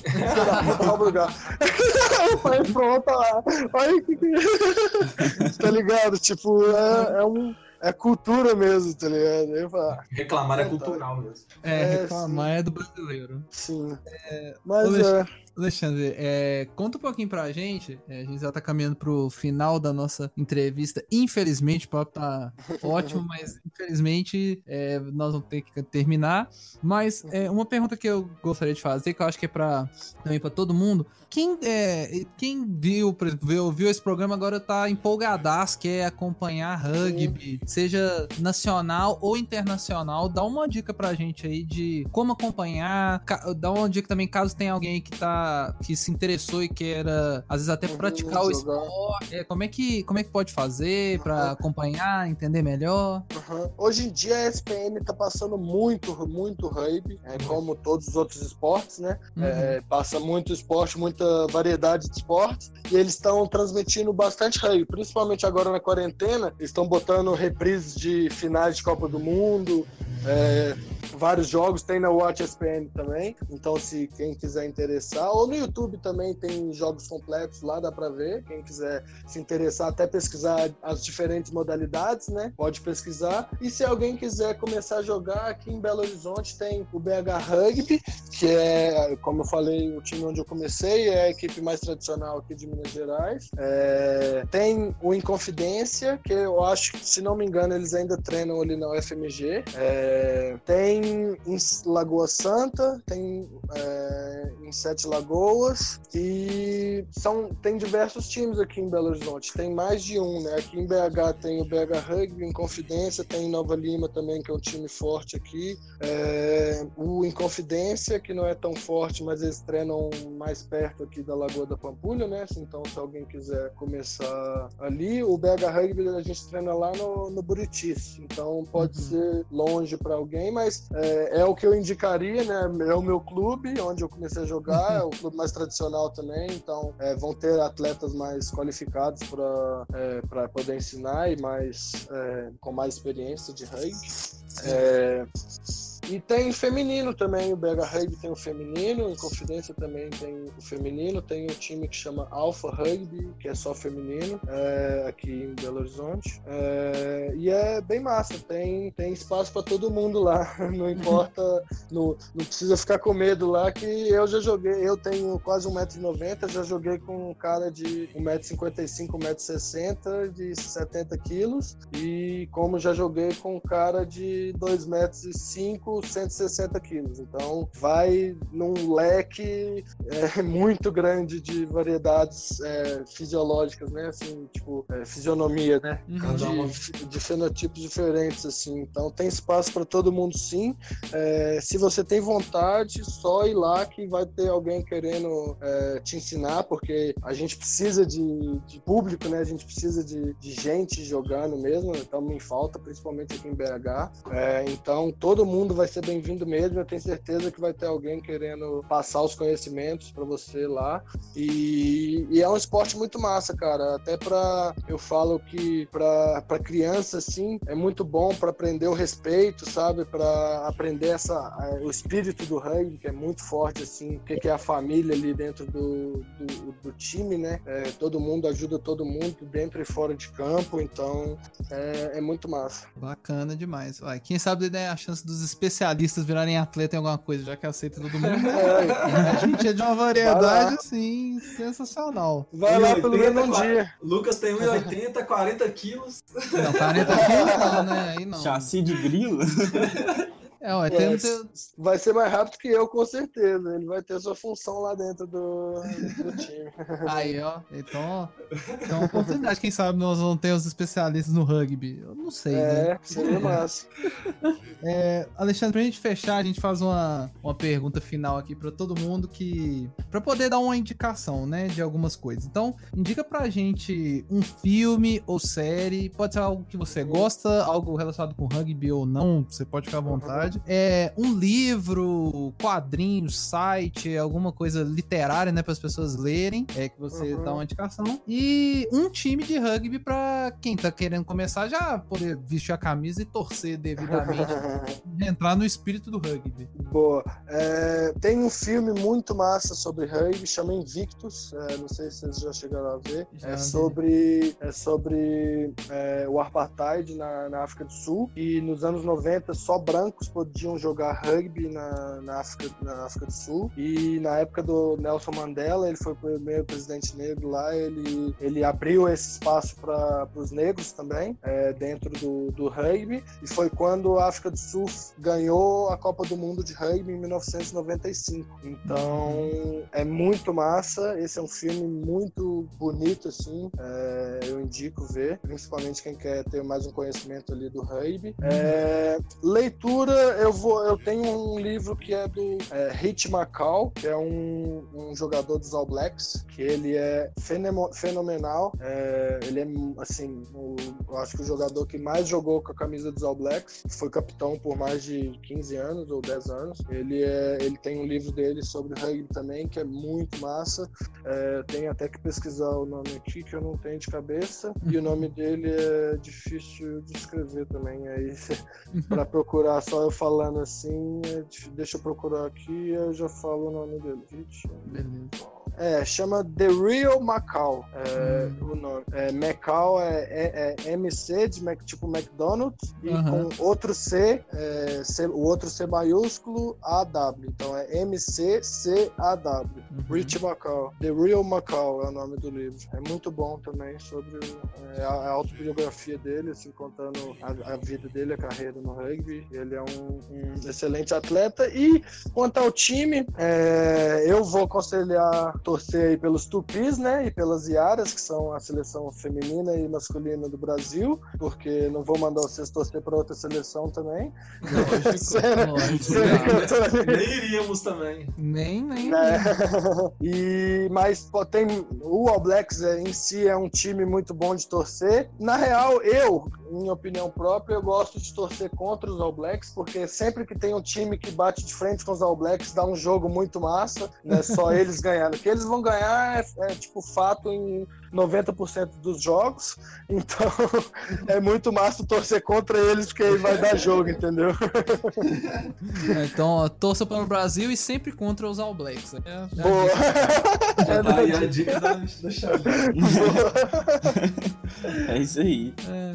rouba do galo. eu falei, pronto, lá. Aí, que que... tá ligado? Tipo, é, é um é cultura mesmo, tá ligado? Eu falo, ah, reclamar é, é cultural mesmo. É, é reclamar é, é do brasileiro. Sim. É, Mas é. Alexandre, é, conta um pouquinho pra gente. É, a gente já tá caminhando pro final da nossa entrevista. Infelizmente, o papo tá ótimo, mas infelizmente é, nós vamos ter que terminar. Mas é, uma pergunta que eu gostaria de fazer, que eu acho que é pra, também pra todo mundo. Quem, é, quem viu, viu, viu esse programa agora tá empolgadaço, quer acompanhar rugby, seja nacional ou internacional. Dá uma dica pra gente aí de como acompanhar. Dá uma dica também caso tenha alguém que tá que se interessou e queira, às vezes, até praticar o esporte, é, como, é que, como é que pode fazer para acompanhar, entender melhor? Uhum. Hoje em dia a ESPN tá passando muito, muito hype, é, como todos os outros esportes, né? Uhum. É, passa muito esporte, muita variedade de esportes, e eles estão transmitindo bastante hype, principalmente agora na quarentena, eles estão botando reprises de finais de Copa do Mundo, é, vários jogos, tem na Watch ESPN também. Então, se quem quiser interessar, ou no YouTube também tem jogos completos lá, dá para ver. Quem quiser se interessar, até pesquisar as diferentes modalidades, né? Pode pesquisar. E se alguém quiser começar a jogar, aqui em Belo Horizonte tem o BH Rugby, que é, como eu falei, o time onde eu comecei, é a equipe mais tradicional aqui de Minas Gerais. É, tem o Inconfidência, que eu acho que, se não me engano, eles ainda treinam ali na UFMG. É, tem em Lagoa Santa, tem é, em Sete Lagoas e são, tem diversos times aqui em Belo Horizonte. Tem mais de um, né? Aqui em BH tem o BH Rugby, em Confidência, tem em Nova Lima também, que é um time forte aqui. É, o Inconfidência, que não é tão forte, mas eles treinam mais perto aqui da Lagoa da Pampulha, né? Então, se alguém quiser começar ali, o BH Rugby a gente treina lá no, no Buritis. Então, pode uhum. ser longe para alguém, mas é, é, o que eu indicaria, né? É o meu clube, onde eu comecei a jogar, é o clube mais tradicional também, então é, vão ter atletas mais qualificados para é, poder ensinar e mais é, com mais experiência de rugby. E tem feminino também, o BH Rugby tem o feminino, em Confidência também tem o feminino, tem um time que chama Alpha Rugby, que é só feminino, é, aqui em Belo Horizonte. É, e é bem massa, tem, tem espaço para todo mundo lá, não importa, não, não precisa ficar com medo lá, que eu já joguei, eu tenho quase 1,90m, já joguei com um cara de 1,55m, 1,60m, de 70 quilos, e como já joguei com um cara de 2,05m, 160 quilos. Então, vai num leque é, muito grande de variedades é, fisiológicas, né? Assim, tipo, é, fisionomia, né? Uhum. Cada uma de fenotipos diferentes, assim. Então, tem espaço para todo mundo, sim. É, se você tem vontade, só ir lá que vai ter alguém querendo é, te ensinar, porque a gente precisa de, de público, né? A gente precisa de, de gente jogando mesmo. Então, me falta, principalmente aqui em BH. É, então, todo mundo vai vai ser bem-vindo mesmo. Eu tenho certeza que vai ter alguém querendo passar os conhecimentos para você lá. E, e, é um esporte muito massa, cara. Até para eu falo que para criança assim é muito bom para aprender o respeito, sabe? Para aprender essa o espírito do rugby que é muito forte assim, o que é a família ali dentro do, do, do time, né? É, todo mundo ajuda todo mundo dentro e fora de campo, então é, é muito massa. Bacana demais. Uai, quem sabe né, a chance dos especialistas virarem atleta em alguma coisa, já que aceita todo mundo. É. a gente é de uma variedade assim sensacional. Vai lá pelo menos um dia. Lucas tem 1,80, 40 quilos. Não, 40 quilos não, né? Aí não. Chassi de grilo. É, ué, tem, tem... Vai ser mais rápido que eu, com certeza. Ele vai ter sua função lá dentro do, do time. Aí, ó. Então, então uma oportunidade. Quem sabe nós vamos ter os especialistas no rugby. Eu não sei, é, né? seria massa. É, Alexandre, pra gente fechar, a gente faz uma, uma pergunta final aqui pra todo mundo que... Pra poder dar uma indicação, né, de algumas coisas. Então, indica pra gente um filme ou série. Pode ser algo que você gosta, algo relacionado com rugby ou não. Você pode ficar à vontade é, um livro, quadrinho, site, alguma coisa literária, né, para as pessoas lerem, é que você uhum. dá uma indicação. E um time de rugby para quem tá querendo começar já poder vestir a camisa e torcer devidamente, entrar no espírito do rugby. Boa. É, tem um filme muito massa sobre rugby, chama Invictus. É, não sei se vocês já chegaram a ver. Já é, sobre, é sobre é, o apartheid na, na África do Sul. E nos anos 90 só brancos podiam jogar rugby na, na, África, na África do Sul. E na época do Nelson Mandela, ele foi o primeiro presidente negro lá, ele, ele abriu esse espaço para os negros também, é, dentro do, do rugby. E foi quando a África do Sul ganhou a Copa do Mundo de Rugby em 1995. Então é muito massa. Esse é um filme muito bonito, assim. É, eu indico ver, principalmente quem quer ter mais um conhecimento ali do rugby. É, leitura eu vou, eu tenho um livro que é do é, Hit Macau, que é um, um, jogador dos All Blacks, que ele é fenomenal. É, ele é, assim, o, eu acho que o jogador que mais jogou com a camisa dos All Blacks, foi capitão por mais de 15 anos ou 10 anos. Ele, é, ele tem um livro dele sobre rugby também, que é muito massa. É, tem até que pesquisar o nome aqui, que eu não tenho de cabeça. E o nome dele é difícil de escrever também. Aí, para procurar só eu falando assim, é deixa eu procurar aqui eu já falo o nome dele. Beleza. É, chama The Real Macau. É, hum. o nome. É, Macau é, é, é, MC de Mac, tipo McDonald's e com outro C, é, C, o outro C maiúsculo AW. Então é MCCAW. Uhum. Rich Macau. The Real Macau é o nome do livro. É muito bom também sobre é, a, a, autobiografia dele, assim, contando a, a, vida dele, a carreira no rugby. Ele é um, um excelente atleta. E quanto ao time, eu vou aconselhar torcer aí pelos Tupis, né? E pelas Iaras, que são a seleção feminina e masculina do Brasil, porque não vou mandar vocês torcer para outra seleção também. nem iríamos também. Nem, nem. É. E, mas pô, tem o All Blacks é, em si é um time muito bom de torcer. Na real, eu, minha opinião própria, eu gosto de torcer contra os All Blacks, porque sempre que tem um time que bate de frente com os All Blacks, dá um jogo muito massa, né? Só eles ganhando eles vão ganhar é, é tipo fato em 90% dos jogos. Então é muito massa torcer contra eles, porque aí vai dar jogo, entendeu? É, então, torça para o Brasil e sempre contra os All Blacks. É, é Boa! É tá aí a dica da, da chave. É isso aí. É.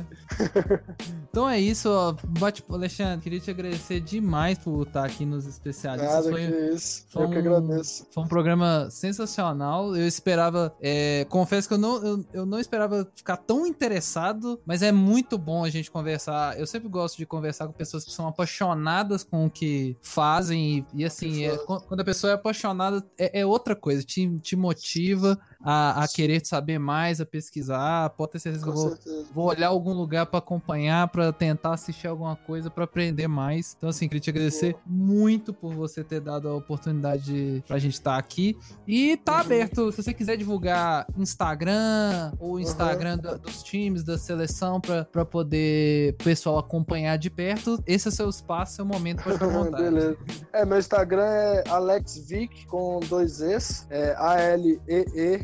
Então é isso, ó. Bate, Alexandre, queria te agradecer demais por estar aqui nos especialistas. Nada foi, que isso. Foi Eu um, que agradeço. Foi um programa sensacional. Eu esperava. É, confesso que eu não, eu, eu, não esperava ficar tão interessado, mas é muito bom a gente conversar. Eu sempre gosto de conversar com pessoas que são apaixonadas com o que fazem. E, e assim, é, quando a pessoa é apaixonada, é, é outra coisa, te, te motiva a, a querer saber mais, a pesquisar. Pode ter certeza Com que eu vou, vou olhar algum lugar para acompanhar, para tentar assistir alguma coisa, para aprender mais. Então, assim, queria te agradecer muito por você ter dado a oportunidade pra gente estar tá aqui. E tá aberto, se você quiser divulgar Instagram ou Instagram uhum. dos times, da seleção, pra, pra poder o pessoal acompanhar de perto, esse é o seu espaço, seu momento pra ficar vontade. Beleza. É, meu Instagram é AlexVic com dois Es, é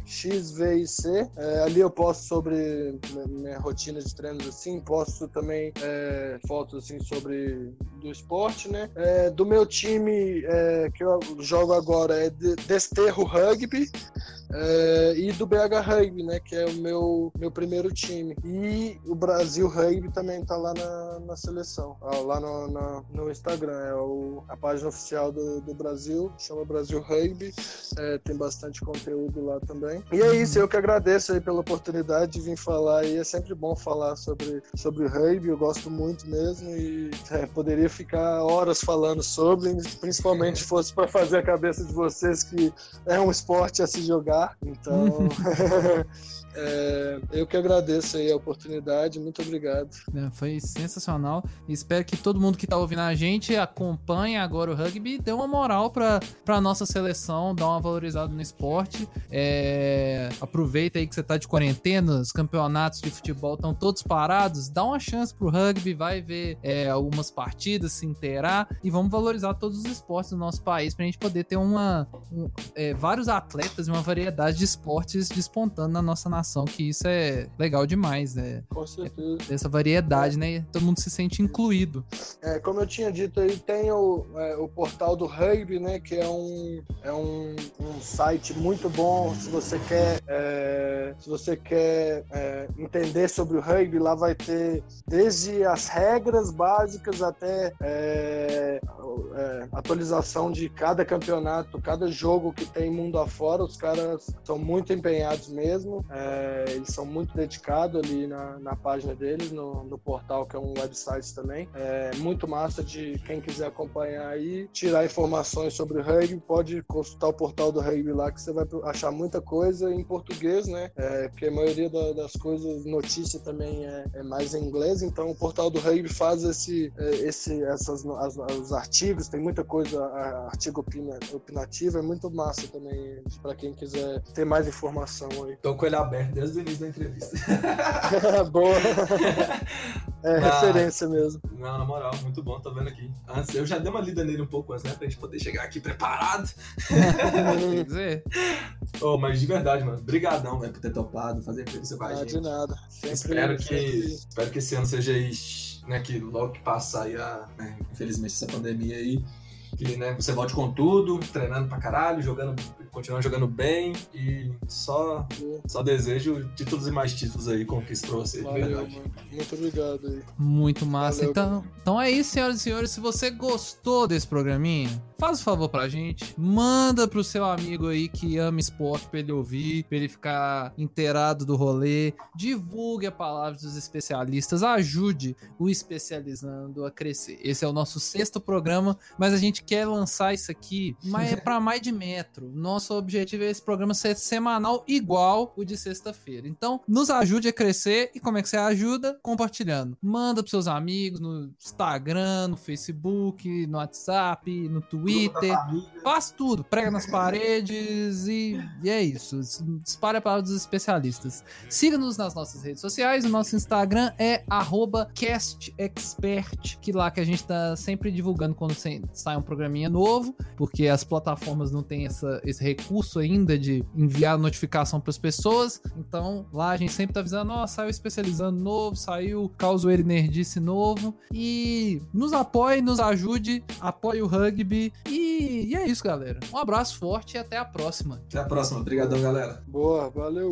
A-L-E-E-X-V-I-C. É, ali eu posto sobre minha rotina de treinos assim, posto também é, fotos assim sobre do esporte, né? É, do meu time é, que eu jogo agora é Desterro Rugby é, e do BH Rugby, né? Que é o meu, meu primeiro time. E o Brasil Rugby também tá lá na, na seleção, lá no, no Instagram. É o, a página oficial do, do Brasil, chama Brasil Rugby. É, tem bastante conteúdo lá também. E é isso, eu que agradeço aí pela oportunidade de vir falar aí. É sempre bom falar sobre, sobre rugby, eu gosto muito mesmo e é, poderia ficar horas falando sobre, principalmente se fosse para fazer a cabeça de vocês que é um esporte a se jogar. Então, É, eu que agradeço aí a oportunidade, muito obrigado. É, foi sensacional. Espero que todo mundo que tá ouvindo a gente acompanhe agora o rugby e dê uma moral pra, pra nossa seleção, dá uma valorizada no esporte. É, aproveita aí que você tá de quarentena, os campeonatos de futebol estão todos parados, dá uma chance pro rugby, vai ver é, algumas partidas, se inteirar e vamos valorizar todos os esportes do nosso país pra gente poder ter uma, um, é, vários atletas e uma variedade de esportes despontando na nossa nação que isso é legal demais, né? Com certeza. É, essa variedade, né? Todo mundo se sente incluído. É, como eu tinha dito aí, tem o, é, o portal do Rugby, né? Que é um, é um, um site muito bom se você quer, é, se você quer é, entender sobre o rugby, lá vai ter desde as regras básicas até é, atualização de cada campeonato, cada jogo que tem mundo afora. Os caras são muito empenhados mesmo. É, é, eles são muito dedicados ali na, na página deles, no, no, portal, que é um website também. É muito massa de quem quiser acompanhar aí, tirar informações sobre o rugby, pode consultar o portal do rugby lá, que você vai achar muita coisa em português, né? É, porque a maioria da, das coisas, notícia também é, é, mais em inglês, então o portal do rugby faz esse, é, esse essas, as, os artigos, tem muita coisa, artigo opinativo, é muito massa também para quem quiser ter mais informação aí. Tô com ele aberto desde o início da entrevista. Boa. É ah, referência mesmo. Não, na moral, muito bom, tô vendo aqui. Antes, eu já dei uma lida nele um pouco antes, né? Pra gente poder chegar aqui preparado. Quer dizer. Oh, mas de verdade, mano. Brigadão, velho, por ter topado, fazer entrevista com a ah, gente. de nada. Sempre, espero, que, sempre... espero que esse ano seja, né, que logo que passar aí a, né, infelizmente, essa pandemia aí, que né, você volte com tudo, treinando pra caralho, jogando, continuando jogando bem e só, só desejo títulos e mais títulos aí, conquista pra você, Valeu, de verdade. Mano. Muito obrigado aí. Muito massa. Valeu, então, então é isso, senhoras e senhores. Se você gostou desse programinha, faz o favor pra gente, manda pro seu amigo aí que ama esporte pra ele ouvir, pra ele ficar inteirado do rolê, divulgue a palavra dos especialistas, ajude o especializando a crescer. Esse é o nosso sexto programa, mas a gente quer lançar isso aqui, mas é para mais de metro. Nosso objetivo é esse programa ser semanal igual o de sexta-feira. Então, nos ajude a crescer e como é que você ajuda? Compartilhando. Manda pros seus amigos no Instagram, no Facebook, no WhatsApp, no Twitter. Faz tudo, prega nas paredes e, e é isso. Espalha a palavra dos especialistas. Siga-nos nas nossas redes sociais. O nosso Instagram é castexpert, que lá que a gente tá sempre divulgando quando sai um programinha novo, porque as plataformas não têm essa, esse recurso ainda de enviar notificação para as pessoas. Então lá a gente sempre tá avisando: ó, oh, saiu especializando novo, saiu Causoeiro Nerdice novo. E nos apoie, nos ajude, apoie o rugby. E, e é isso, galera. Um abraço forte e até a próxima. Até a próxima. Obrigadão, galera. Boa, valeu.